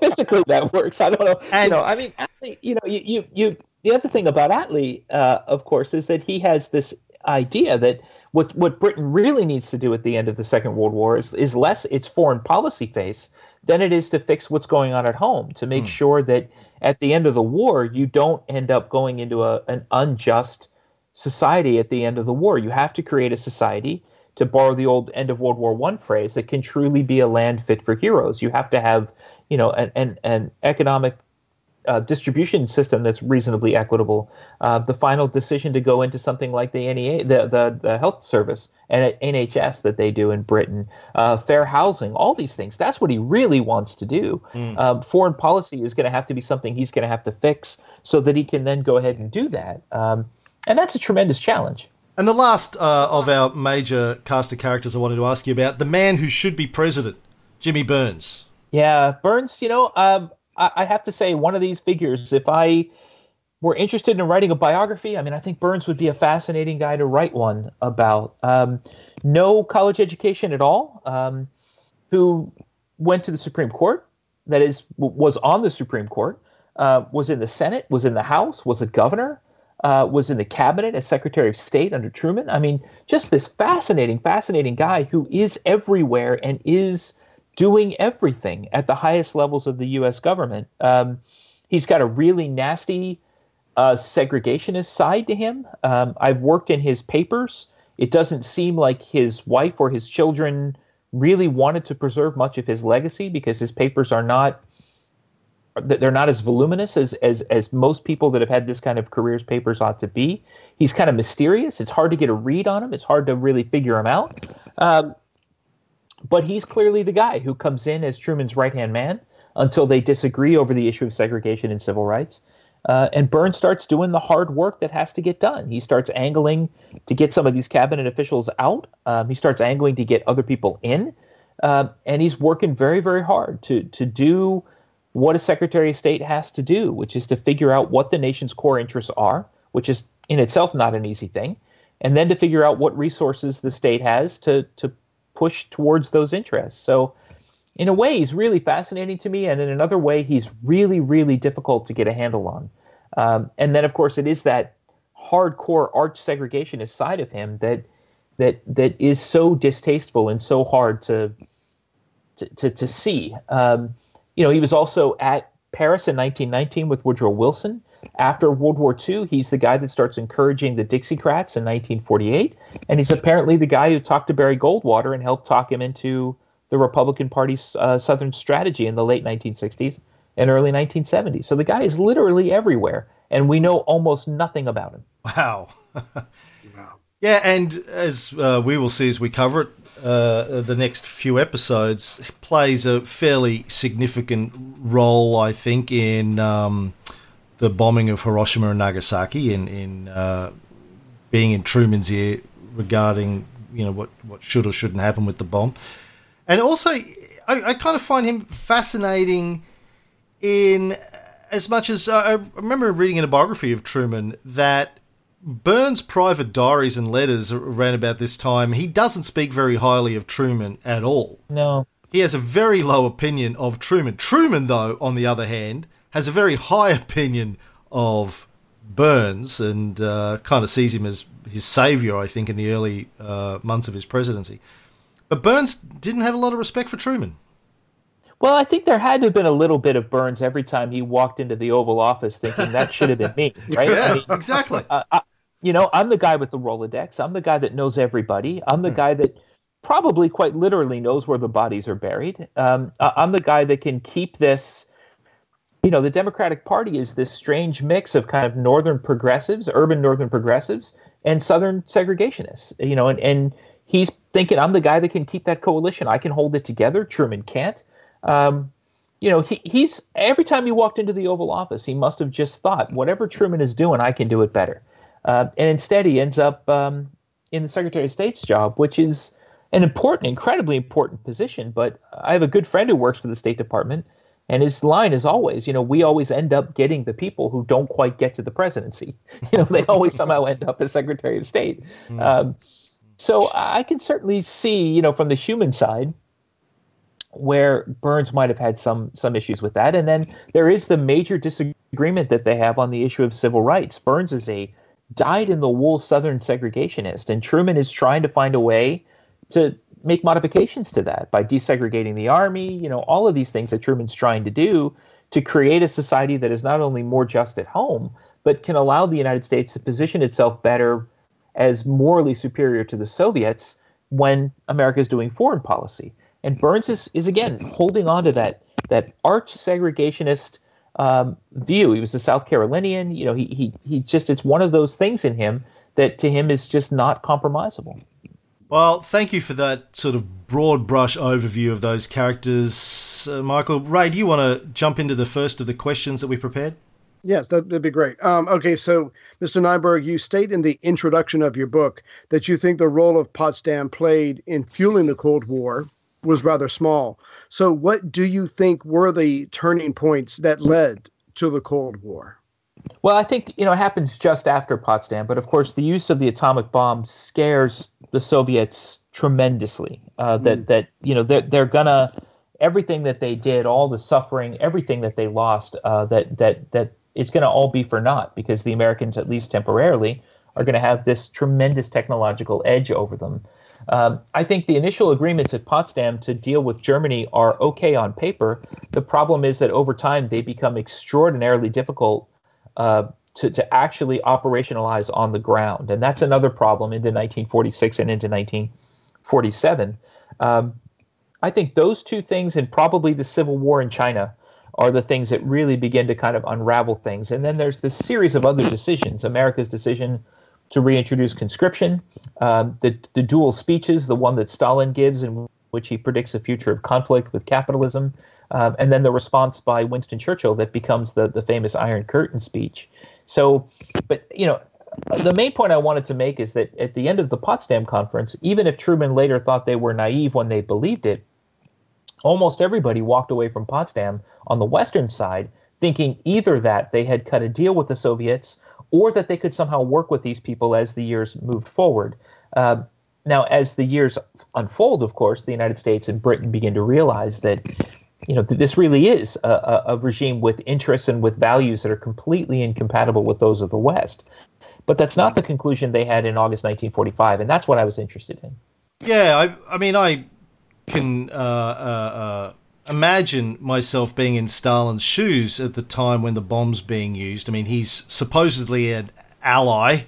S7: Physically, that works. I don't know.
S5: And-
S7: you know, I mean, Attlee, you know, you you you. The other thing about Attlee, uh, of course, is that he has this idea that what what Britain really needs to do at the end of the Second World War is is less its foreign policy face than it is to fix what's going on at home to make hmm. sure that at the end of the war you don't end up going into a, an unjust society at the end of the war. You have to create a society, to borrow the old end of World War One phrase, that can truly be a land fit for heroes. You have to have, you know, an an, an economic uh, distribution system that's reasonably equitable. Uh, the final decision to go into something like the NEA, the the, the health service and NHS that they do in Britain, uh, fair housing, all these things. That's what he really wants to do. Um, foreign policy is going to have to be something he's going to have to fix so that he can then go ahead and do that. Um, and that's a tremendous challenge.
S5: and the last uh, of our major cast of characters I wanted to ask you about the man who should be president, Jimmy Byrnes.
S7: Yeah, Byrnes, you know, um, I, have to say, one of these figures, if I were interested in writing a biography, I mean, I think Byrnes would be a fascinating guy to write one about. Um, no college education at all, um, who went to the Supreme Court, that is, was on the Supreme Court, uh, was in the Senate, was in the House, was a governor, uh, was in the cabinet as Secretary of State under Truman. I mean, just this fascinating, fascinating guy who is everywhere and is doing everything at the highest levels of the U.S. government. Um, he's got a really nasty uh, segregationist side to him. Um, I've worked in his papers It doesn't seem like his wife or his children really wanted to preserve much of his legacy because his papers are not they're not as voluminous as, as as most people that have had this kind of careers papers ought to be. He's kind of mysterious. It's hard to get a read on him. It's hard to really figure him out. Um, but he's clearly the guy who comes in as Truman's right hand man until they disagree over the issue of segregation and civil rights. Uh, and Byrnes starts doing the hard work that has to get done. He starts angling to get some of these cabinet officials out. Um, he starts angling to get other people in, uh, and he's working very, very hard to to do what a Secretary of State has to do, which is to figure out what the nation's core interests are, which is in itself not an easy thing, and then to figure out what resources the state has to to push towards those interests. So in a way, he's really fascinating to me, and in another way, he's really, really difficult to get a handle on. Um, and then, of course, it is that hardcore arch segregationist side of him that that that is so distasteful and so hard to to to, to see. Um, you know, he was also at Paris in 1919 with Woodrow Wilson. After World War II, he's the guy that starts encouraging the Dixiecrats in 1948, and he's apparently the guy who talked to Barry Goldwater and helped talk him into the Republican Party's uh, Southern strategy in the late 1960s and early 1970s. So the guy is literally everywhere, and we know almost nothing about him.
S5: Wow. wow. Yeah, and as uh, we will see as we cover it, uh, the next few episodes plays a fairly significant role, I think, in um, the bombing of Hiroshima and Nagasaki, in in uh, being in Truman's ear regarding you know what what should or shouldn't happen with the bomb. And also, I, I kind of find him fascinating in as much as I remember reading in a biography of Truman that Byrnes' private diaries and letters around about this time, he doesn't speak very highly of Truman at all.
S7: No.
S5: He has a very low opinion of Truman. Truman, though, on the other hand, has a very high opinion of Byrnes and uh, kind of sees him as his savior, I think, in the early uh, months of his presidency. But Byrnes didn't have a lot of respect for Truman.
S7: Well, I think there had to have been a little bit of Byrnes every time he walked into the Oval Office thinking that should have been me, right?
S5: Yeah, I mean, exactly.
S7: Uh, I, you know, I'm the guy with the Rolodex. I'm the guy that knows everybody. I'm the guy that probably quite literally knows where the bodies are buried. Um, I'm the guy that can keep this. You know, the Democratic Party is this strange mix of kind of northern progressives, urban northern progressives, and southern segregationists. You know, and, and he's thinking I'm the guy that can keep that coalition. I can hold it together. Truman can't. Um, you know, he, he's every time he walked into the Oval Office, he must have just thought, whatever Truman is doing, I can do it better. Uh, and instead, he ends up um, in the Secretary of State's job, which is an important, incredibly important position. But I have a good friend who works for the State Department, and his line is always, you know, we always end up getting the people who don't quite get to the presidency. You know, they always somehow end up as Secretary of State. Mm. Um, so I can certainly see, you know, from the human side, where Byrnes might have had some some issues with that. And then there is the major disagreement that they have on the issue of civil rights. Byrnes is a dyed in the wool Southern segregationist, and Truman is trying to find a way to make modifications to that by desegregating the army. You know, all of these things that Truman's trying to do to create a society that is not only more just at home, but can allow the United States to position itself better as morally superior to the Soviets when America is doing foreign policy. And Byrnes is, is again holding on to that that arch segregationist um, view. He was a South Carolinian. You know, he he he just it's one of those things in him that to him is just not compromisable.
S5: Well, thank you for that sort of broad brush overview of those characters, uh, Michael. Ray, do you want to jump into the first of the questions that we prepared?
S6: Yes, that, would be great. Um, okay, so Mr. Neiberg, you state in the introduction of your book that you think the role of Potsdam played in fueling the Cold War was rather small. So, what do you think were the turning points that led to the Cold War?
S7: Well, I think you know it happens just after Potsdam, but of course the use of the atomic bomb scares the Soviets tremendously. Uh, that mm. that you know they're, they're gonna everything that they did, all the suffering, everything that they lost, uh, that that that it's gonna all be for naught because the Americans, at least temporarily, are going to have this tremendous technological edge over them. Um, I think the initial agreements at Potsdam to deal with Germany are okay on paper. The problem is that over time they become extraordinarily difficult uh, to, to actually operationalize on the ground. And that's another problem into 1946 and into 1947. Um, I think those two things and probably the Civil War in China are the things that really begin to kind of unravel things. And then there's this series of other decisions America's decision to reintroduce conscription, um, the, the dual speeches, the one that Stalin gives in which he predicts a future of conflict with capitalism, um, and then the response by Winston Churchill that becomes the, the famous Iron Curtain speech. So, but, you know, the main point I wanted to make is that at the end of the Potsdam Conference, even if Truman later thought they were naive when they believed it, almost everybody walked away from Potsdam on the Western side thinking either that they had cut a deal with the Soviets or that they could somehow work with these people as the years moved forward. Uh, now, as the years unfold, of course, the United States and Britain begin to realize that you know this really is a, a, regime with interests and with values that are completely incompatible with those of the West. But that's not the conclusion they had in August 1945, and that's what I was interested in.
S5: Yeah, I, I mean, I can uh, uh, uh, imagine myself being in Stalin's shoes at the time when the bomb's being used. I mean, he's supposedly an ally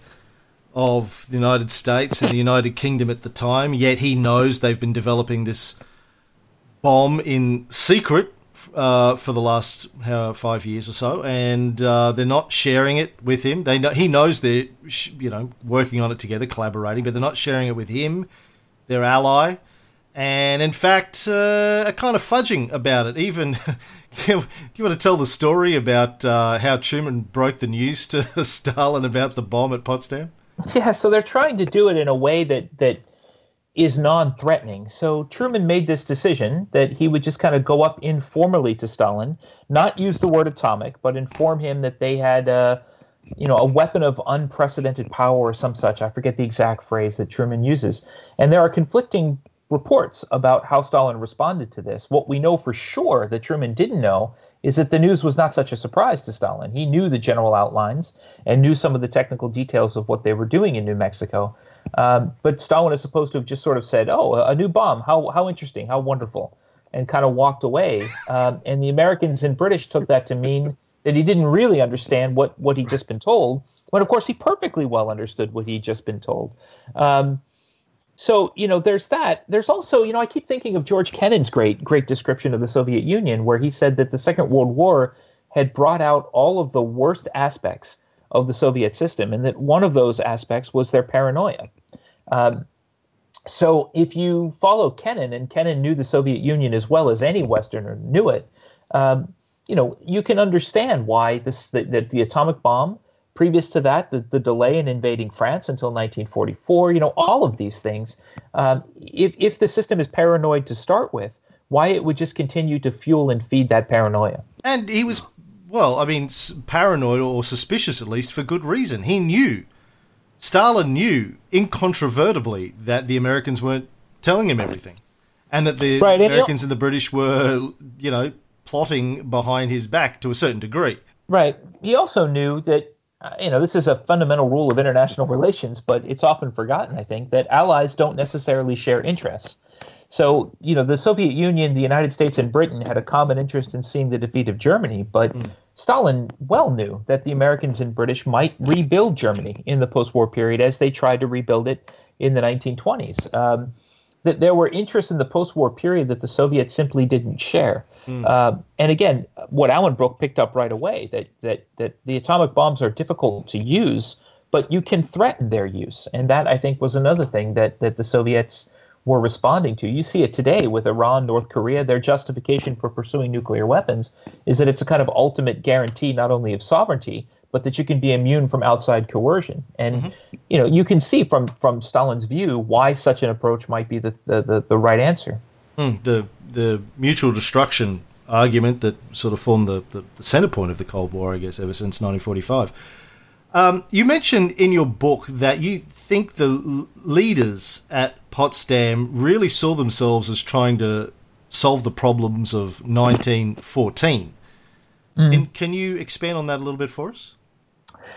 S5: of the United States and the United Kingdom at the time, yet he knows they've been developing this bomb in secret uh, for the last uh, five years or so, and uh, they're not sharing it with him. They know, he knows they're you know working on it together, collaborating, but they're not sharing it with him, their ally and in fact, uh, are kind of fudging about it. Even, do you want to tell the story about uh, how Truman broke the news to Stalin about the bomb at Potsdam?
S7: Yeah, so they're trying to do it in a way that that is non-threatening. So Truman made this decision that he would just kind of go up informally to Stalin, not use the word atomic, but inform him that they had. Uh, you know, a weapon of unprecedented power or some such. I forget the exact phrase that Truman uses. And there are conflicting reports about how Stalin responded to this. What we know for sure that Truman didn't know is that the news was not such a surprise to Stalin. He knew the general outlines and knew some of the technical details of what they were doing in New Mexico. Um, but Stalin is supposed to have just sort of said, "Oh, a new bomb! How how interesting! How wonderful!" and kind of walked away. Um, and the Americans and British took that to mean that he didn't really understand what what he'd just been told. But of course he perfectly well understood what he'd just been told. Um, so you know there's that there's also you know i keep thinking of george kennan's great great description of the soviet union where he said that the second world war had brought out all of the worst aspects of the soviet system and that one of those aspects was their paranoia um, so if you follow kennan and kennan knew the soviet union as well as any westerner knew it um, you know you can understand why this that the, the atomic bomb Previous to that, the, the delay in invading France until 1944, you know, all of these things. Um, if, if the system is paranoid to start with, why it would just continue to fuel and feed that paranoia.
S5: And he was, well, I mean, paranoid or suspicious at least for good reason. He knew, Stalin knew incontrovertibly that the Americans weren't telling him everything. And that the right, Americans and, the British were, you know, plotting behind his back to a certain degree.
S7: Right. He also knew that uh, you know, this is a fundamental rule of international relations, but it's often forgotten, I think, that allies don't necessarily share interests. So, you know, the Soviet Union, the United States, and Britain had a common interest in seeing the defeat of Germany, but mm. Stalin well knew that the Americans and British might rebuild Germany in the post war period as they tried to rebuild it in the 1920s. Um, that there were interests in the post war period that the Soviets simply didn't share. Mm. Uh, and again, what Alanbrooke picked up right away that that that the atomic bombs are difficult to use, but you can threaten their use, and that I think was another thing that that the Soviets were responding to. You see it today with Iran, North Korea. Their justification for pursuing nuclear weapons is that it's a kind of ultimate guarantee not only of sovereignty, but that you can be immune from outside coercion. And mm-hmm. you know, you can see from from Stalin's view why such an approach might be the the, the, the right answer.
S5: Mm, the the mutual destruction argument that sort of formed the, the, the, center point of the Cold War, I guess, ever since 1945. Um, you mentioned in your book that you think the leaders at Potsdam really saw themselves as trying to solve the problems of 1914. Mm. And can you expand on that a little bit for us?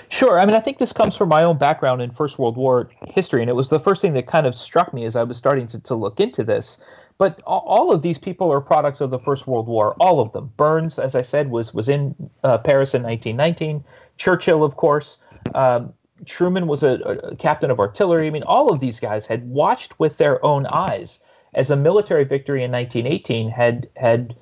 S7: Sure. I mean, I think this comes from my own background in First World War history, and it was the first thing that kind of struck me as I was starting to, to look into this. But all of these people are products of the First World War. All of them. Byrnes, as I said, was was in uh, Paris in 1919. Churchill, of course. Um, Truman was a, a, captain of artillery. I mean, all of these guys had watched with their own eyes as a military victory in 1918 had had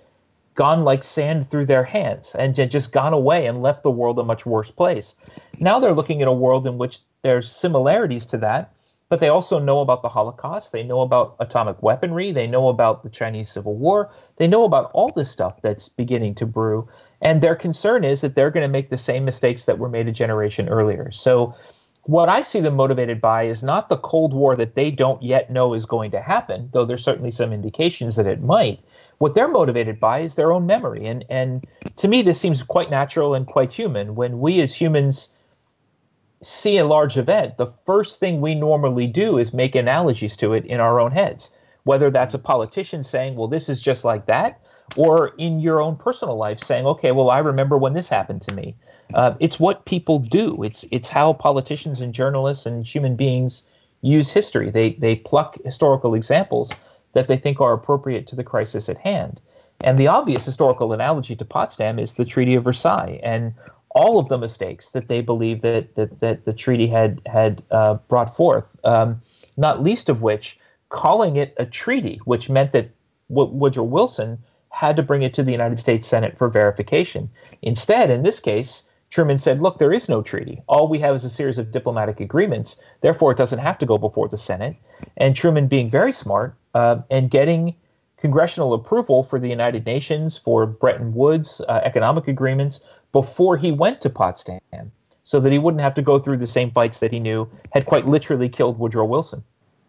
S7: gone like sand through their hands and just gone away and left the world a much worse place. Now they're looking at a world in which there's similarities to that, but they also know about the Holocaust. They know about atomic weaponry. They know about the Chinese Civil War. They know about all this stuff that's beginning to brew. And their concern is that they're going to make the same mistakes that were made a generation earlier. So, what I see them motivated by is not the Cold War that they don't yet know is going to happen, though there's certainly some indications that it might. What they're motivated by is their own memory. And, and to me, this seems quite natural and quite human. When we as humans see a large event, the first thing we normally do is make analogies to it in our own heads, whether that's a politician saying, well, this is just like that, or in your own personal life saying, okay, well, I remember when this happened to me. Uh, it's what people do. It's it's how politicians and journalists and human beings use history. They they pluck historical examples that they think are appropriate to the crisis at hand. And the obvious historical analogy to Potsdam is the Treaty of Versailles and all of the mistakes that they believe that that, that the treaty had had uh, brought forth. Um, not least of which calling it a treaty, which meant that w- Woodrow Wilson had to bring it to the United States Senate for verification. Instead, in this case, Truman said, look, there is no treaty. All we have is a series of diplomatic agreements. Therefore, it doesn't have to go before the Senate. And Truman, being very smart uh, and getting congressional approval for the United Nations, for Bretton Woods uh, economic agreements before he went to Potsdam, so that he wouldn't have to go through the same fights that he knew had quite literally killed Woodrow Wilson.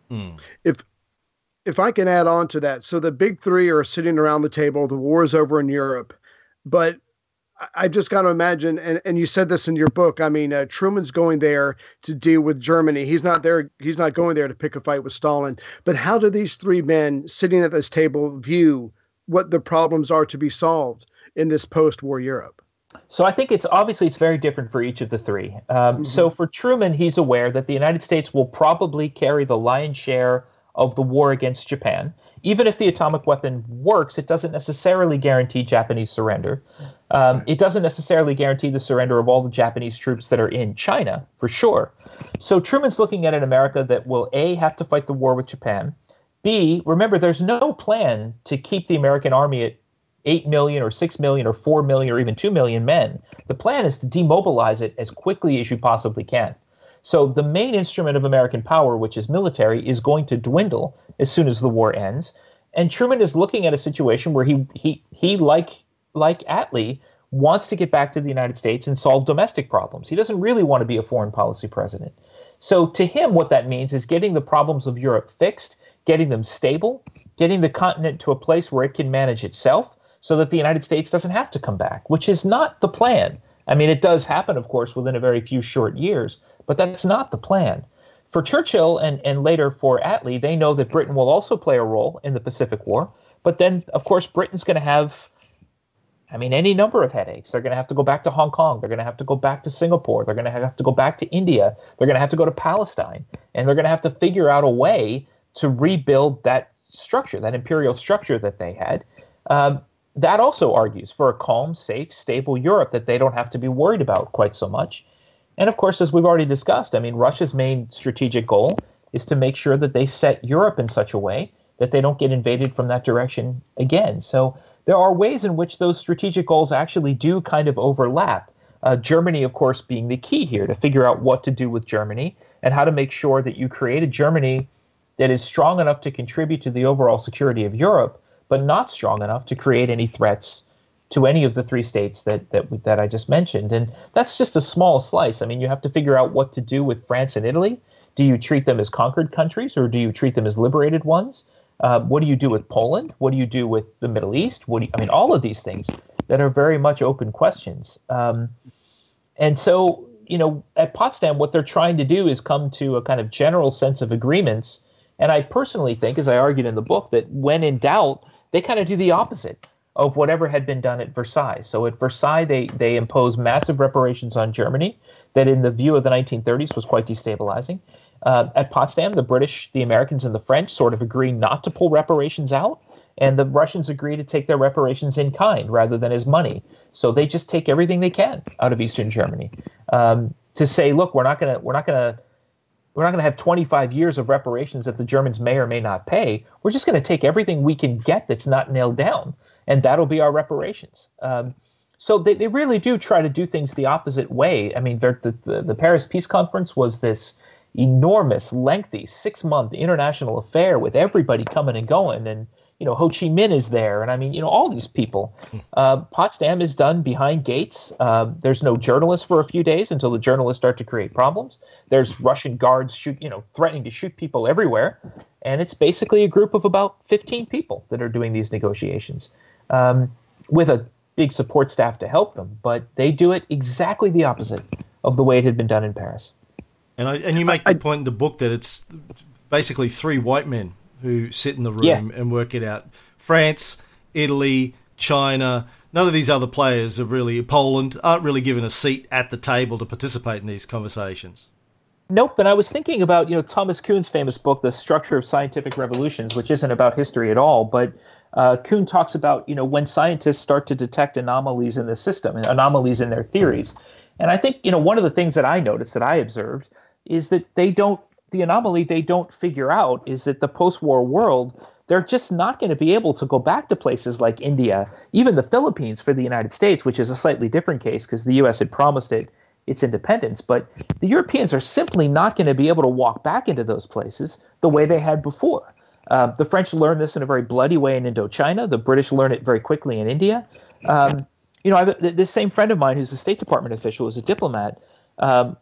S6: Hmm. If if I can add on to that, so the big three are sitting around the table. The war is over in Europe, but I just got to imagine, and, and you said this in your book. I mean, uh, Truman's going there to deal with Germany. He's not there. He's not going there to pick a fight with Stalin. But how do these three men sitting at this table view what the problems are to be solved in this post-war Europe?
S7: So I think it's obviously it's very different for each of the three. Um, mm-hmm. So for Truman, he's aware that the United States will probably carry the lion's share of the war against Japan. Even if the atomic weapon works, it doesn't necessarily guarantee Japanese surrender. Um, it doesn't necessarily guarantee the surrender of all the Japanese troops that are in China, for sure. So Truman's looking at an America that will A, have to fight the war with Japan. B, remember, there's no plan to keep the American army at 8 million or 6 million or 4 million or even 2 million men. The plan is to demobilize it as quickly as you possibly can. So the main instrument of American power, which is military, is going to dwindle as soon as the war ends. And Truman is looking at a situation where he he he like like Attlee wants to get back to the United States and solve domestic problems. He doesn't really want to be a foreign policy president. So to him, what that means is getting the problems of Europe fixed, getting them stable, getting the continent to a place where it can manage itself, so that the United States doesn't have to come back, which is not the plan. I mean, it does happen, of course, within a very few short years, but that's not the plan. For Churchill and, and later for Attlee, they know that Britain will also play a role in the Pacific War. But then, of course, Britain's going to have, I mean, any number of headaches. They're going to have to go back to Hong Kong. They're going to have to go back to Singapore. They're going to have to go back to India. They're going to have to go to Palestine. And they're going to have to figure out a way to rebuild that structure, that imperial structure that they had. Um, that also argues for a calm, safe, stable Europe that they don't have to be worried about quite so much. And of course, as we've already discussed, I mean, Russia's main strategic goal is to make sure that they set Europe in such a way that they don't get invaded from that direction again. So there are ways in which those strategic goals actually do kind of overlap. Uh, Germany, of course, being the key here to figure out what to do with Germany and how to make sure that you create a Germany that is strong enough to contribute to the overall security of Europe, but not strong enough to create any threats to any of the three states that that that I just mentioned, and that's just a small slice. I mean, you have to figure out what to do with France and Italy. Do you treat them as conquered countries, or do you treat them as liberated ones? Uh, what do you do with Poland? What do you do with the Middle East? What do you, I mean, all of these things that are very much open questions. Um, and so, you know, at Potsdam, what they're trying to do is come to a kind of general sense of agreements. And I personally think, as I argued in the book, that when in doubt, they kind of do the opposite of whatever had been done at Versailles. So at Versailles, they, they imposed massive reparations on Germany that, in the view of the 1930s, was quite destabilizing. Uh, at Potsdam, the British, the Americans, and the French sort of agree not to pull reparations out And the Russians agree to take their reparations in kind rather than as money. So they just take everything they can out of Eastern Germany um, to say, look, we're not gonna we're not gonna we're not going to have 25 years of reparations that the Germans may or may not pay. We're just going to take everything we can get that's not nailed down, and that'll be our reparations. Um, so they, they really do try to do things the opposite way. I mean, the, the, the Paris Peace Conference was this enormous, lengthy, six month international affair with everybody coming and going. And you know, Ho Chi Minh is there, and I mean, you know, all these people. Uh, Potsdam is done behind gates. Uh, there's no journalists for a few days until the journalists start to create problems. There's Russian guards shoot, you know, threatening to shoot people everywhere, and it's basically a group of about 15 people that are doing these negotiations, um, with a big support staff to help them. But they do it exactly the opposite of the way it had been done in Paris.
S5: And I, and you make the point in the book that it's basically three white men who sit in the room
S7: Yeah.
S5: and work it out. France, Italy, China. None of these other players are really Poland aren't really given a seat at the table to participate in these conversations.
S7: Nope. And I was thinking about, you know, Thomas Kuhn's famous book, The Structure of Scientific Revolutions, which isn't about history at all. But uh, Kuhn talks about, you know, when scientists start to detect anomalies in the system and anomalies in their theories. And I think, you know, one of the things that I noticed that I observed is that they don't, the anomaly they don't figure out is that the post war world, they're just not going to be able to go back to places like India, even the Philippines for the United States, which is a slightly different case because the U.S. had promised it its independence. But the Europeans are simply not going to be able to walk back into those places the way they had before. Uh, the French learned this in a very bloody way in Indochina. The British learned it very quickly in India. Um, you know, I, th- this same friend of mine who's a State Department official, who's a diplomat, um,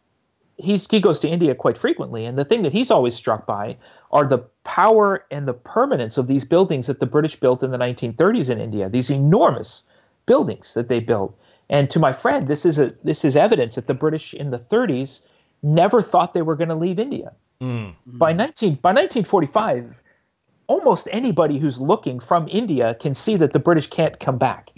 S7: he's, he goes to India quite frequently. And the thing that he's always struck by are the power and the permanence of these buildings that the British built in the 1930s in India, these enormous buildings that they built. And to my friend, this is a this is evidence that the British in the 30s never thought they were going to leave India. By 19 by 1945, almost anybody who's looking from India can see that the British can't come back.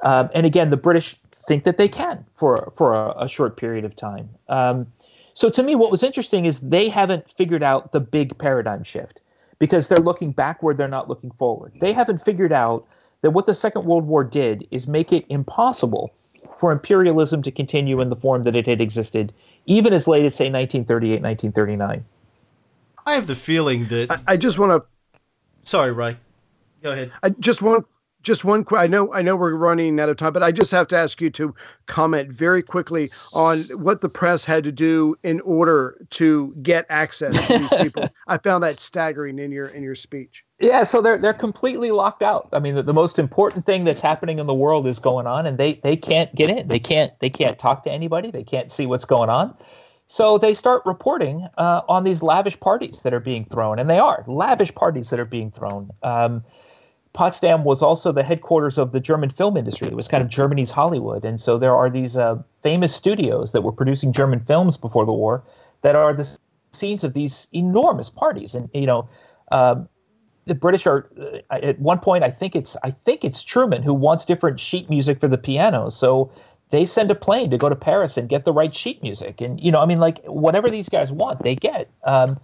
S7: Um, and again, the British think that they can for for a, a short period of time. Um, so to me, what was interesting is they haven't figured out the big paradigm shift because they're looking backward, they're not looking forward. They haven't figured out that what the Second World War did is make it impossible for imperialism to continue in the form that it had existed, even as late as say 1938, 1939.
S5: I have the feeling that.
S6: I, I just want to
S5: sorry, Ray. Go ahead.
S6: I just one just one que- I know I know we're running out of time, but I just have to ask you to comment very quickly on what the press had to do in order to get access to these people. I found that staggering in your in your speech.
S7: Yeah, so they're they're completely locked out. I mean, the, the most important thing that's happening in the world is going on, and they they can't get in. They can't they can't talk to anybody. They can't see what's going on. So they start reporting uh, on these lavish parties that are being thrown, and they are lavish parties that are being thrown. Um, Potsdam was also the headquarters of the German film industry. It was kind of Germany's Hollywood, and so there are these uh, famous studios that were producing German films before the war that are the scenes of these enormous parties. And you know, um, the British are uh, at one point. I think it's I think it's Truman who wants different sheet music for the piano. So they send a plane to go to Paris and get the right sheet music. And you know, I mean, like whatever these guys want, they get. Um,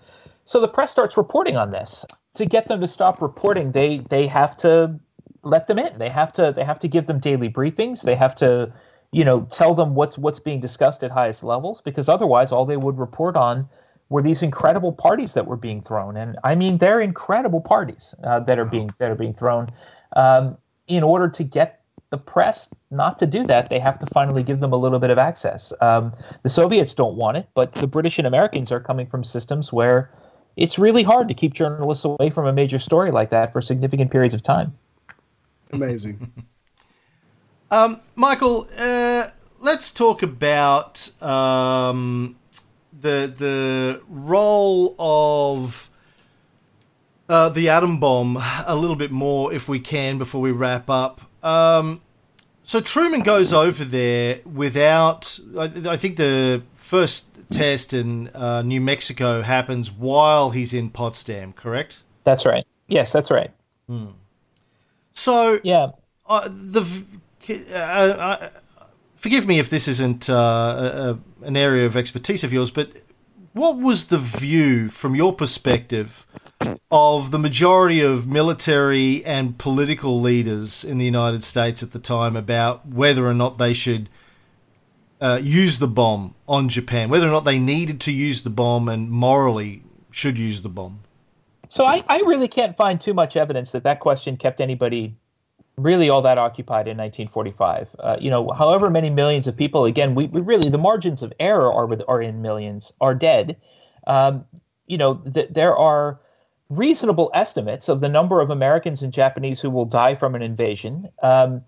S7: so the press starts reporting on this. To get them to stop reporting, they they have to let them in. They have to they have to give them daily briefings. They have to, you know, tell them what's what's being discussed at highest levels because otherwise all they would report on were these incredible parties that were being thrown. And I mean, they're incredible parties uh, that are being that are being thrown. Um, in order to get the press not to do that, they have to finally give them a little bit of access. Um, the Soviets don't want it, but the British and Americans are coming from systems where it's really hard to keep journalists away from a major story like that for significant periods of time.
S6: Amazing.
S5: Um, Michael, uh, let's talk about um, the the role of uh, the atom bomb a little bit more, if we can, before we wrap up. Um, so Truman goes over there without. I, I think the first test in uh, New Mexico happens while he's in Potsdam. Correct.
S7: That's right. Yes, that's right.
S5: So
S7: Yeah.
S5: uh, the uh, uh, forgive me if this isn't uh, a, an area of expertise of yours, but what was the view from your perspective of the majority of military and political leaders in the United States at the time about whether or not they should uh, use the bomb on Japan, whether or not they needed to use the bomb and morally should use the bomb?
S7: So I, I really can't find too much evidence that that question kept anybody really all that occupied in 1945. Uh, you know, however many millions of people, again, we, we really, the margins of error are, with, are in millions, are dead. Um, you know, th- there are reasonable estimates of the number of Americans and Japanese who will die from an invasion. Um,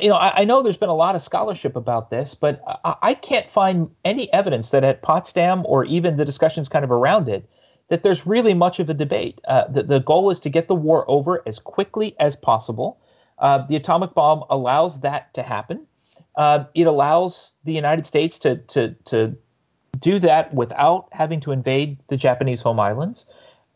S7: you know, I, I, know there's been a lot of scholarship about this, but I, I, can't find any evidence that at Potsdam or even the discussions kind of around it, that there's really much of a debate. Uh, the, the goal is to get the war over as quickly as possible. Uh, the atomic bomb allows that to happen. Uh, it allows the United States to, to, to do that without having to invade the Japanese home islands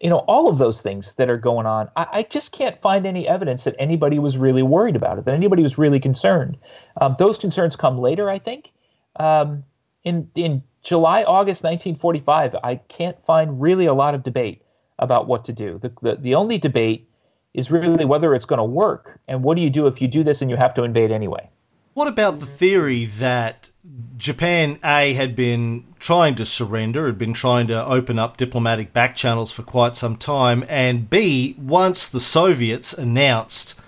S7: you know, all of those things that are going on. I, I, just can't find any evidence that anybody was really worried about it, that anybody was really concerned. Um, those concerns come later, I think. Um, in in July, August 1945, I can't find really a lot of debate about what to do. The, the, the only debate is really whether it's going to work and what do you do if you do this and you have to invade anyway.
S5: What about the theory that Japan A had been trying to surrender, had been trying to open up diplomatic back channels for quite some time, and B, once the Soviets announced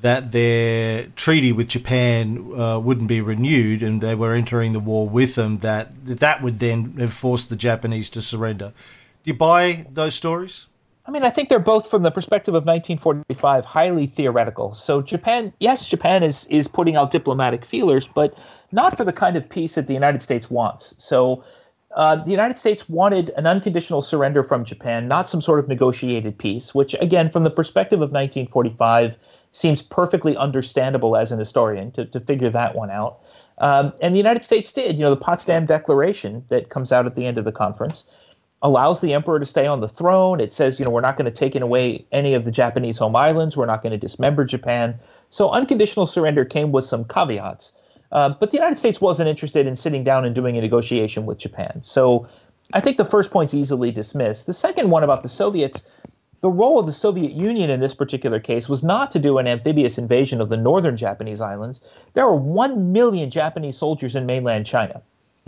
S5: that their treaty with Japan uh, wouldn't be renewed and they were entering the war with them, that that would then have forced the Japanese to surrender. Do you buy those stories?
S7: I mean, I think they're both from the perspective of 1945 highly theoretical. So Japan, yes, Japan is is putting out diplomatic feelers, but not for the kind of peace that the United States wants. So uh, the United States wanted an unconditional surrender from Japan, not some sort of negotiated peace, which, again, from the perspective of 1945, seems perfectly understandable as an historian to, to figure that one out. Um, and the United States did. You know, the Potsdam Declaration that comes out at the end of the conference allows the emperor to stay on the throne. It says, you know, we're not going to take away any of the Japanese home islands. We're not going to dismember Japan. So unconditional surrender came with some caveats. Uh, but the United States wasn't interested in sitting down and doing a negotiation with Japan. So I think the first point's easily dismissed. The second one about the Soviets, the role of the Soviet Union in this particular case was not to do an amphibious invasion of the northern Japanese islands. There were 1 million Japanese soldiers in mainland China.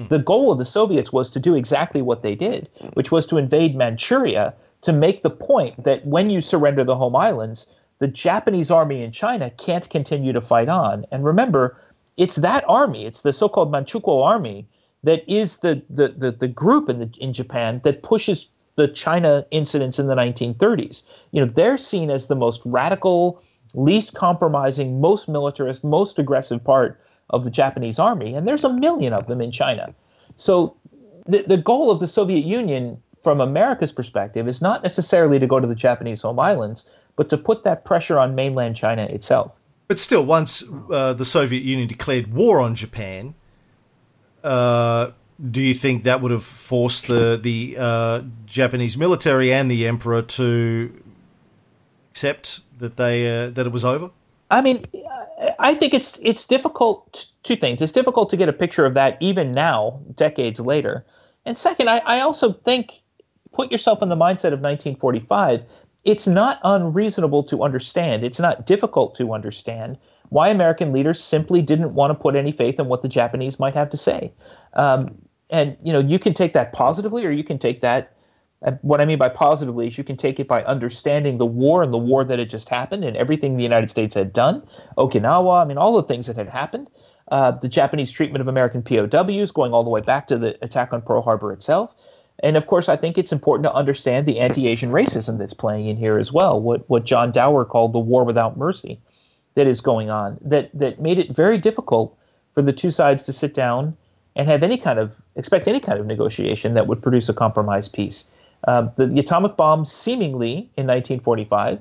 S7: The goal of the Soviets was to do exactly what they did, which was to invade Manchuria to make the point that when you surrender the home islands, the Japanese army in China can't continue to fight on. And remember, it's that army, it's the so-called Manchukuo army that is the the the, the group in the in Japan that pushes the China incidents in the 1930s. You know, they're seen as the most radical, least compromising, most militarist, most aggressive part of the Japanese army, and there's a million of them in China. So the the goal of the Soviet Union from America's perspective is not necessarily to go to the Japanese home islands, but to put that pressure on mainland China itself.
S5: But still, once uh, the Soviet Union declared war on Japan, uh, do you think that would have forced the the uh, Japanese military and the emperor to accept that they uh, that it was over?
S7: I mean, I think it's it's difficult. Two things: it's difficult to get a picture of that even now, decades later. And second, I, I also think put yourself in the mindset of 1945 it's not unreasonable to understand, it's not difficult to understand why American leaders simply didn't want to put any faith in what the Japanese might have to say. Um, and you know, you can take that positively, or you can take that. Uh, what I mean by positively is you can take it by understanding the war and the war that had just happened and everything the United States had done, Okinawa, I mean, all the things that had happened, uh, the Japanese treatment of American POWs, going all the way back to the attack on Pearl Harbor itself. And of course, I think it's important to understand the anti-Asian racism that's playing in here as well. What what John Dower called the war without mercy that is going on that that made it very difficult for the two sides to sit down and have any kind of expect any kind of negotiation that would produce a compromise peace. Uh, the, the atomic bomb, seemingly in 1945,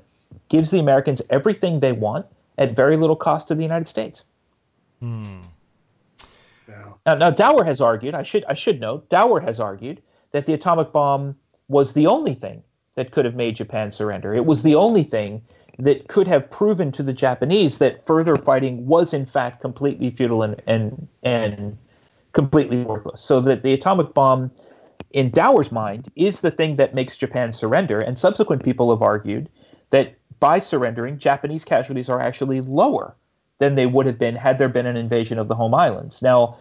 S7: gives the Americans everything they want at very little cost to the United States.
S5: Hmm.
S7: Yeah. Now, now, Dower has argued. I should I should note Dower has argued that the atomic bomb was the only thing that could have made Japan surrender. It was the only thing that could have proven to the Japanese that further fighting was in fact completely futile and and, and completely worthless. So that the atomic bomb in Dower's mind, is the thing that makes Japan surrender. And subsequent people have argued that by surrendering, Japanese casualties are actually lower than they would have been had there been an invasion of the home islands. Now,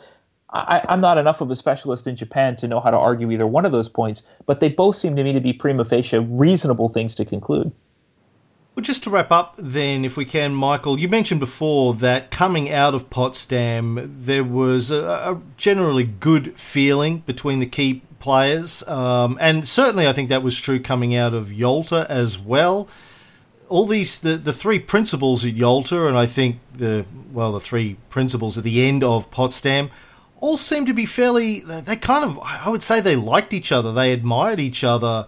S7: I, am not enough of a specialist in Japan to know how to argue either one of those points, but they both seem to me to be prima facie reasonable things to conclude.
S5: Well, just to wrap up, then, if we can, Michael, you mentioned before that coming out of Potsdam, there was a, a generally good feeling between the key players, um, and certainly I think that was true coming out of Yalta as well. All these, the, the three principals at Yalta, and I think the well, the three principals at the end of Potsdam, all seem to be fairly. They kind of, I would say, they liked each other. They admired each other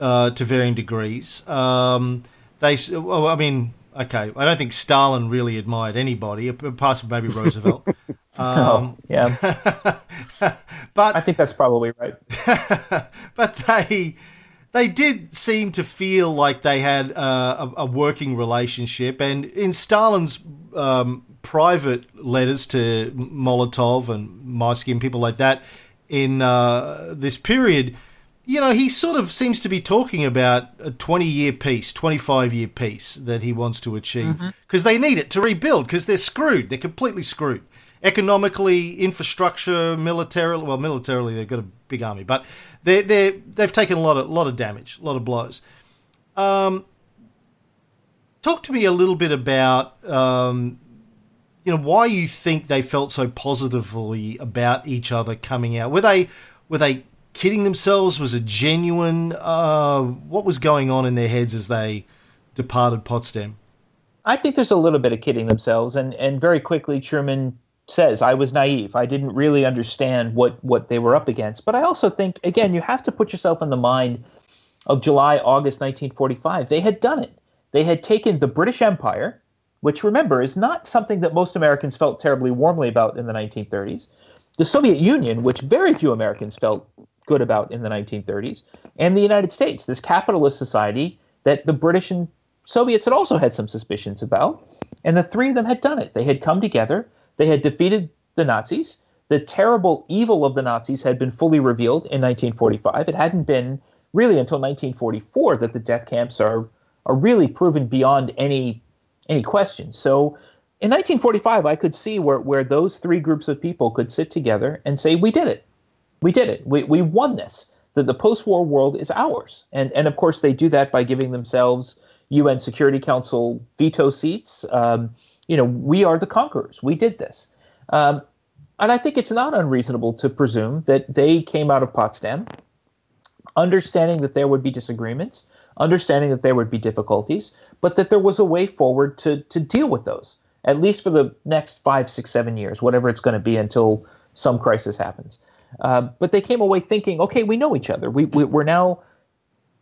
S5: uh, to varying degrees. Um, they, well, I mean, okay, I don't think Stalin really admired anybody, apart from maybe Roosevelt.
S7: Um, oh, yeah,
S5: but
S7: I think that's probably right.
S5: but they they did seem to feel like they had uh, a, a, working relationship, and in Stalin's um, private letters to Molotov and Maisky and people like that in uh, this period you know, he sort of seems to be talking about a 20 year peace, 25 year peace that he wants to achieve because mm-hmm. they need it to rebuild because they're screwed. They're completely screwed. Economically, infrastructure, militarily, well, militarily, they've got a big army, but they're, they're, they've taken a lot of, lot of damage, a lot of blows. Um, talk to me a little bit about, um, you know, why you think they felt so positively about each other coming out. Were they, were they kidding themselves? Was it genuine? Uh, what was going on in their heads as they departed Potsdam?
S7: I think there's a little bit of kidding themselves, and and very quickly Truman says, "I was naive. I didn't really understand what what they were up against." But I also think, again, you have to put yourself in the mind of July, August 1945. They had done it. They had taken the British Empire, which remember is not something that most Americans felt terribly warmly about in the 1930s. The Soviet Union, which very few Americans felt good about in the 1930s, and the United States, this capitalist society that the British and Soviets had also had some suspicions about. And the three of them had done it. They had come together, they had defeated the Nazis. The terrible evil of the Nazis had been fully revealed in 1945. It hadn't been really until 1944 that the death camps are are really proven beyond any any question. So in 1945, I could see where, where those three groups of people could sit together and say, We did it we did it. We, we won this. The, the post war world is ours. And, and of course, they do that by giving themselves UN Security Council veto seats. Um, you know, we are the conquerors. We did this. Um, and I think it's not unreasonable to presume that they came out of Potsdam understanding that there would be disagreements, understanding that there would be difficulties, but that there was a way forward to, to deal with those, at least for the next five, six, seven years, whatever it's going to be until some crisis happens. Uh, but they came away thinking, okay, we know each other. We, we, we're now,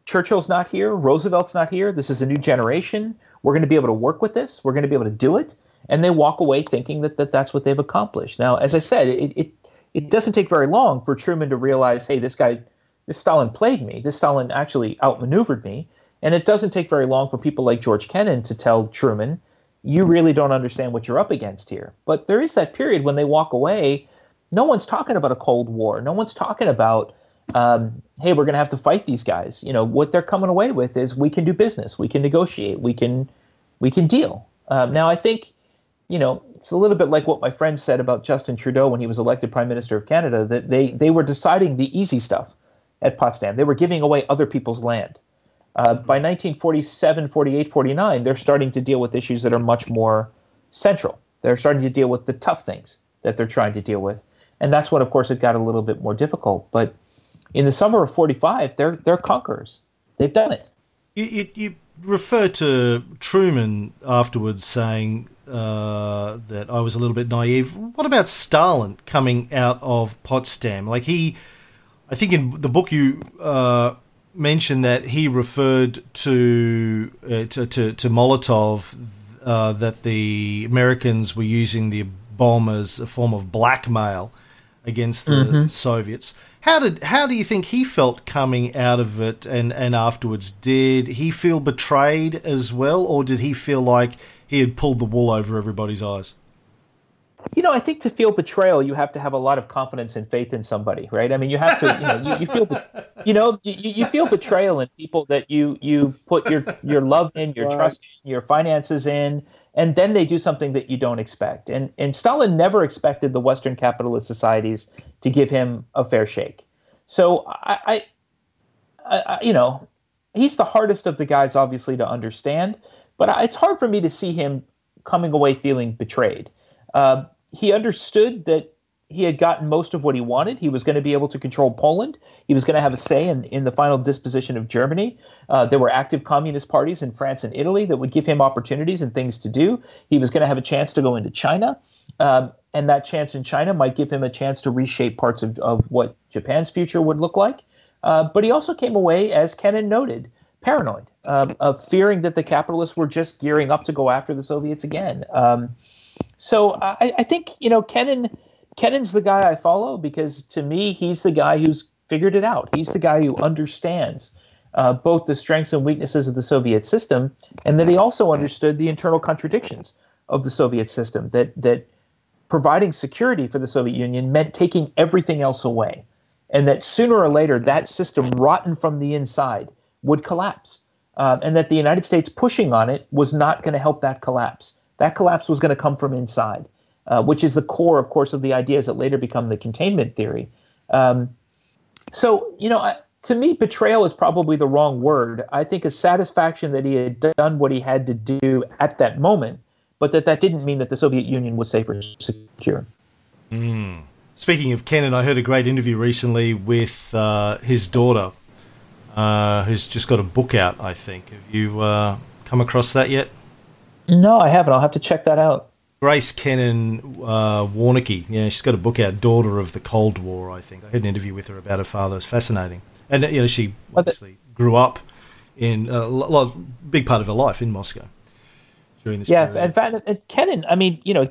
S7: Churchill's not here, Roosevelt's not here. This is a new generation. We're going to be able to work with this. We're going to be able to do it. And they walk away thinking that, that that's what they've accomplished. Now, as I said, it, it, it doesn't take very long for Truman to realize, hey, this guy, this Stalin played me. This Stalin actually outmaneuvered me. And it doesn't take very long for people like George Kennan to tell Truman, you really don't understand what you're up against here. But there is that period when they walk away no one's talking about a Cold War. No one's talking about, um, hey, we're going to have to fight these guys. You know, what they're coming away with is we can do business, we can negotiate, we can, we can deal. Um, now, I think, you know, it's a little bit like what my friend said about Justin Trudeau when he was elected Prime Minister of Canada. That they they were deciding the easy stuff at Potsdam. They were giving away other people's land. Uh, by 1947, 48, 49, they're starting to deal with issues that are much more central. They're starting to deal with the tough things that they're trying to deal with and that's when, of course, it got a little bit more difficult. But in the summer of '45, they're they're conquerors. They've done it.
S5: You, you, you refer to Truman afterwards saying uh, that I was a little bit naive. What about Stalin coming out of Potsdam? Like he, I think in the book you uh, mentioned that he referred to uh, to, to, to Molotov uh, that the Americans were using the bomb as a form of blackmail against the mm-hmm. Soviets. How did how do you think he felt coming out of it and, and afterwards? Did he feel betrayed as well, or did he feel like he had pulled the wool over everybody's eyes?
S7: You know, I think to feel betrayal, you have to have a lot of confidence and faith in somebody, right? I mean, you have to, you know, you, you feel, you know, you, you feel betrayal in people that you you put your your love in, your
S6: Right.
S7: trust in, your finances in, and then they do something that you don't expect. And and Stalin never expected the Western capitalist societies to give him a fair shake. So I, I, I, you know, he's the hardest of the guys, obviously, to understand. But I- it's hard for me to see him coming away feeling betrayed. Uh, he understood that he had gotten most of what he wanted. He was going to be able to control Poland. He was going to have a say in, in the final disposition of Germany. Uh, there were active communist parties in France and Italy that would give him opportunities and things to do. He was going to have a chance to go into China. Um, and that chance in China might give him a chance to reshape parts of, of what Japan's future would look like. Uh, but he also came away, as Kennan noted, paranoid, um, of fearing that the capitalists were just gearing up to go after the Soviets again. Um, so I, I think you know Kennan. Kennan's the guy I follow because to me he's the guy who's figured it out. He's the guy who understands uh, both the strengths and weaknesses of the Soviet system, and that he also understood the internal contradictions of the Soviet system. That that providing security for the Soviet Union meant taking everything else away, and that sooner or later that system, rotten from the inside, would collapse, um, and that the United States pushing on it was not going to help that collapse. That collapse was going to come from inside, uh, which is the core, of course, of the ideas that later become the containment theory. Um, so, you know, I, to me, betrayal is probably the wrong word. I think a satisfaction that he had done what he had to do at that moment, but that that didn't mean that the Soviet Union was safe or secure.
S5: Speaking of Kennan, I heard a great interview recently with uh, his daughter, uh, who's just got a book out. I think. Have you uh, come across that yet?
S7: No, I haven't. I'll have to check that out.
S5: Grace Kennan uh, Warnecke. Yeah, she's got a book out, Daughter of the Cold War. I think I had an interview with her about her father. It's fascinating, and you know she obviously grew up in a lot, big part of her life in Moscow during this.
S7: Yeah,
S5: period.
S7: in fact, and Kennan, I mean, you know,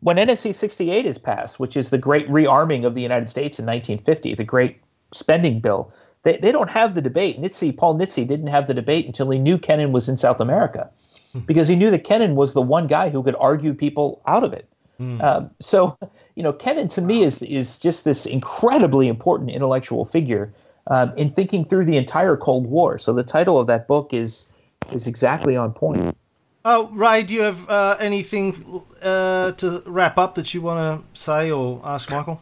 S7: when NSC 68 is passed, which is the great rearming of the United States in 1950, the great spending bill, they, they don't have the debate. Nitze, Paul Nitze didn't have the debate until he knew Kennan was in South America because he knew that Kennan was the one guy who could argue people out of it. Um, so, you know, Kennan to me is is just this incredibly important intellectual figure um, in thinking through the entire Cold War. So the title of that book is is exactly on point.
S5: Oh, Ray, do you have uh, anything uh, to wrap up that you want to say or ask Michael?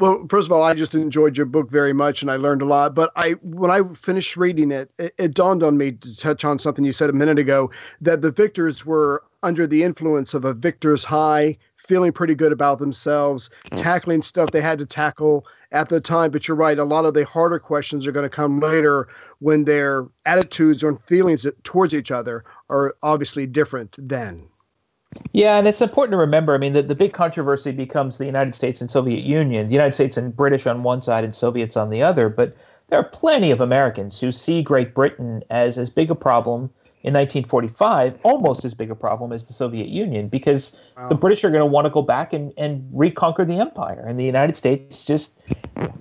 S6: Well, first of all, I just enjoyed your book very much, and I learned a lot. But I, when I finished reading it, it, it dawned on me to touch on something you said a minute ago that the victors were under the influence of a victor's high, feeling pretty good about themselves, hmm. tackling stuff they had to tackle at the time. But you're right; a lot of the harder questions are going to come later when their attitudes and feelings towards each other are obviously different then.
S7: Yeah, and it's important to remember. I mean, the, the big controversy becomes the United States and Soviet Union, the United States and British on one side and Soviets on the other. But there are plenty of Americans who see Great Britain as as big a problem in 1945, almost as big a problem as the Soviet Union, because the British are going to want to go back and, and reconquer the empire. And the United States just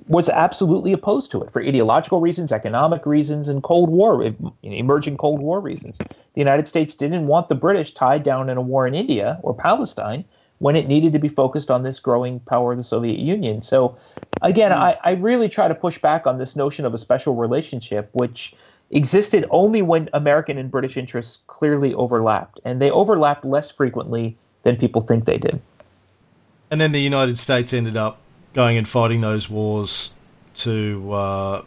S7: was absolutely opposed to it for ideological reasons, economic reasons, and Cold War, emerging Cold War reasons. The United States didn't want the British tied down in a war in India or Palestine when it needed to be focused on this growing power of the Soviet Union. So, again, hmm. I, I really try to push back on this notion of a special relationship, which existed only when American and British interests clearly overlapped. And they overlapped less frequently than people think they did.
S5: And then the United States ended up going and fighting those wars to uh,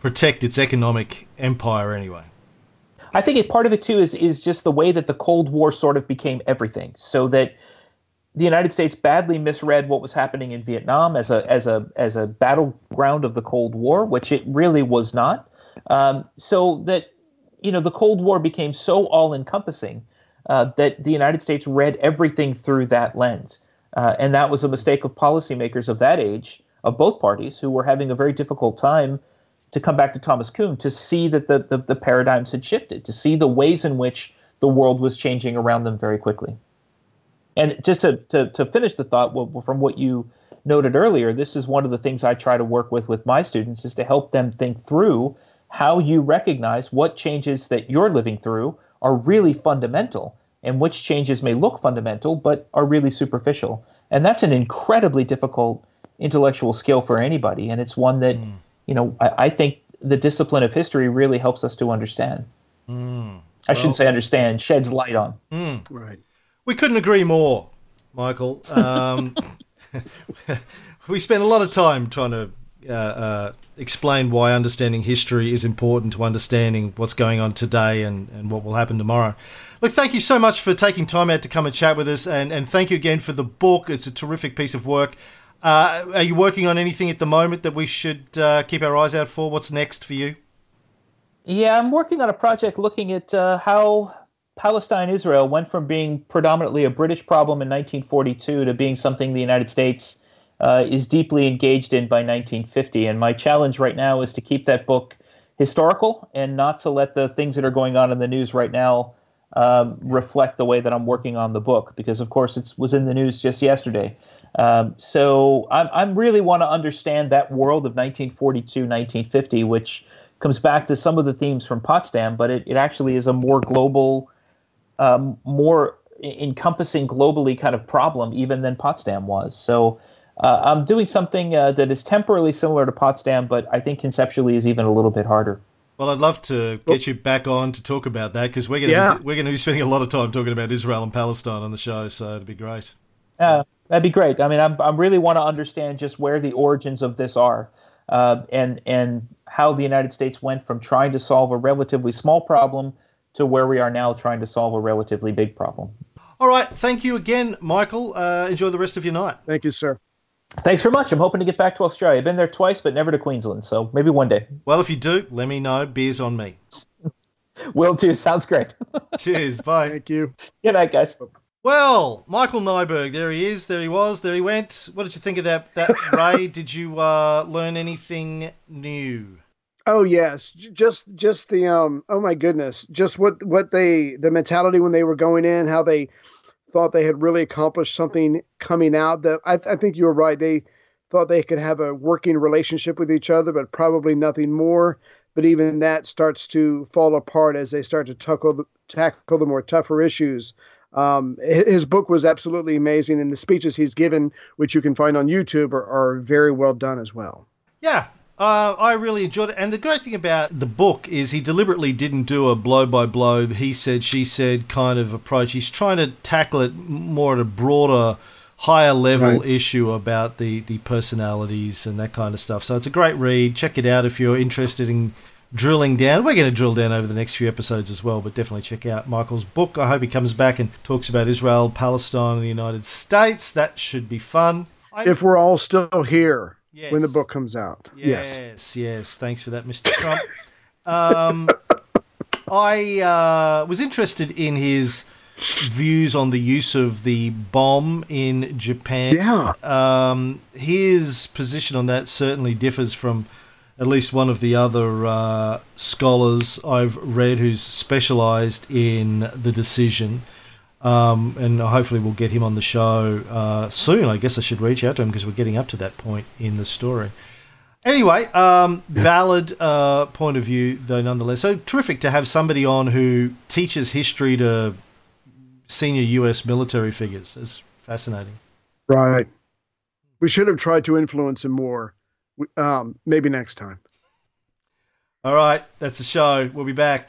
S5: protect its economic empire anyway.
S7: I think it, part of it too is is just the way that the Cold War sort of became everything, so that the United States badly misread what was happening in Vietnam as a as a as a battleground of the Cold War, which it really was not. Um, so that you know the Cold War became so all encompassing uh, that the United States read everything through that lens, uh, and that was a mistake of policymakers of that age of both parties who were having a very difficult time to come back to Thomas Kuhn to see that the, the, the paradigms had shifted, to see the ways in which the world was changing around them very quickly. And just to, to, to finish the thought well, from what you noted earlier, this is one of the things I try to work with with my students is to help them think through how you recognize what changes that you're living through are really fundamental and which changes may look fundamental but are really superficial. and that's an incredibly difficult intellectual skill for anybody, and it's one that
S5: Hmm.
S7: you know I, I think the discipline of history really helps us to understand.
S5: Hmm.
S7: I shouldn't say understand, sheds light on.
S6: Right.
S5: We couldn't agree more, Michael. Um, we spent a lot of time trying to uh, uh, explain why understanding history is important to understanding what's going on today and, and what will happen tomorrow. Look, thank you so much for taking time out to come and chat with us, and, and thank you again for the book. It's a terrific piece of work. Uh, are you working on anything at the moment that we should uh, keep our eyes out for? What's next for you?
S7: Yeah, I'm working on a project looking at uh, how Palestine Israel went from being predominantly a British problem in 1942 to being something the United States uh, is deeply engaged in by 1950. And my challenge right now is to keep that book historical and not to let the things that are going on in the news right now um, reflect the way that I'm working on the book, because of course it was in the news just yesterday. Um, so I'm, I'm really want to understand that world of 1942, 1950, which comes back to some of the themes from Potsdam, but it, it actually is a more global, um, more encompassing globally kind of problem even than Potsdam was. So uh, I'm doing something uh, that is temporarily similar to Potsdam, but I think conceptually is even a little bit harder.
S5: Well, I'd love to get you back on to talk about that because we're going to
S6: Yeah.
S5: be, we're going to be spending a lot of time talking about Israel and Palestine on the show, so it'd be great.
S7: Uh, that'd be great. I mean, I'm, I'm really want to understand just where the origins of this are, uh, and and how the United States went from trying to solve a relatively small problem to where we are now trying to solve a relatively big problem.
S5: All right, thank you again, Michael. Uh, enjoy the rest of your night.
S6: Thank you, sir.
S7: Thanks very much. I'm hoping to get back to Australia. I've been there twice, but never to Queensland. So maybe one day.
S5: Well, if you do, let me know. Beers on me.
S7: Will do. Sounds great.
S5: Cheers. Bye.
S6: Thank you.
S7: Good night, guys.
S5: Well, Michael Neiberg, there he is. There he was. There he went. What did you think of that? That Ray? Did you uh, learn anything new?
S6: Oh yes, just just the um. Oh my goodness, just what what they the mentality when they were going in, how they thought they had really accomplished something coming out. That I, I think you were right. They thought they could have a working relationship with each other, but probably nothing more. But even that starts to fall apart as they start to tackle the, tackle the more tougher issues. Um, his book was absolutely amazing, and the speeches he's given, which you can find on YouTube, are, are very well done as well.
S5: Yeah, uh, I really enjoyed it. And the great thing about the book is he deliberately didn't do a blow by blow, he said, she said kind of approach. He's trying to tackle it more at a broader, higher level
S6: Right.
S5: issue about the, the personalities and that kind of stuff. So it's a great read. Check it out if you're interested in drilling down. We're going to drill down over the next few episodes as well, but definitely check out Michael's book. I hope he comes back and talks about Israel, Palestine, and the United States. That should be fun. I-
S6: If we're all still here when the book comes out, yes.
S5: Yes, yes. Thanks for that, Mr. Trump. um, I uh, was interested in his views on the use of the bomb in Japan.
S6: Yeah.
S5: Um, his position on that certainly differs from at least one of the other uh, scholars I've read who's specialized in the decision. Um, and hopefully we'll get him on the show uh, soon. I guess I should reach out to him because we're getting up to that point in the story. Anyway, um, valid uh, point of view, though, nonetheless. So terrific to have somebody on who teaches history to senior U.S. military figures. It's fascinating.
S6: Right. We should have tried to influence him more. Um, maybe next time.
S5: All right, that's the show. We'll be back.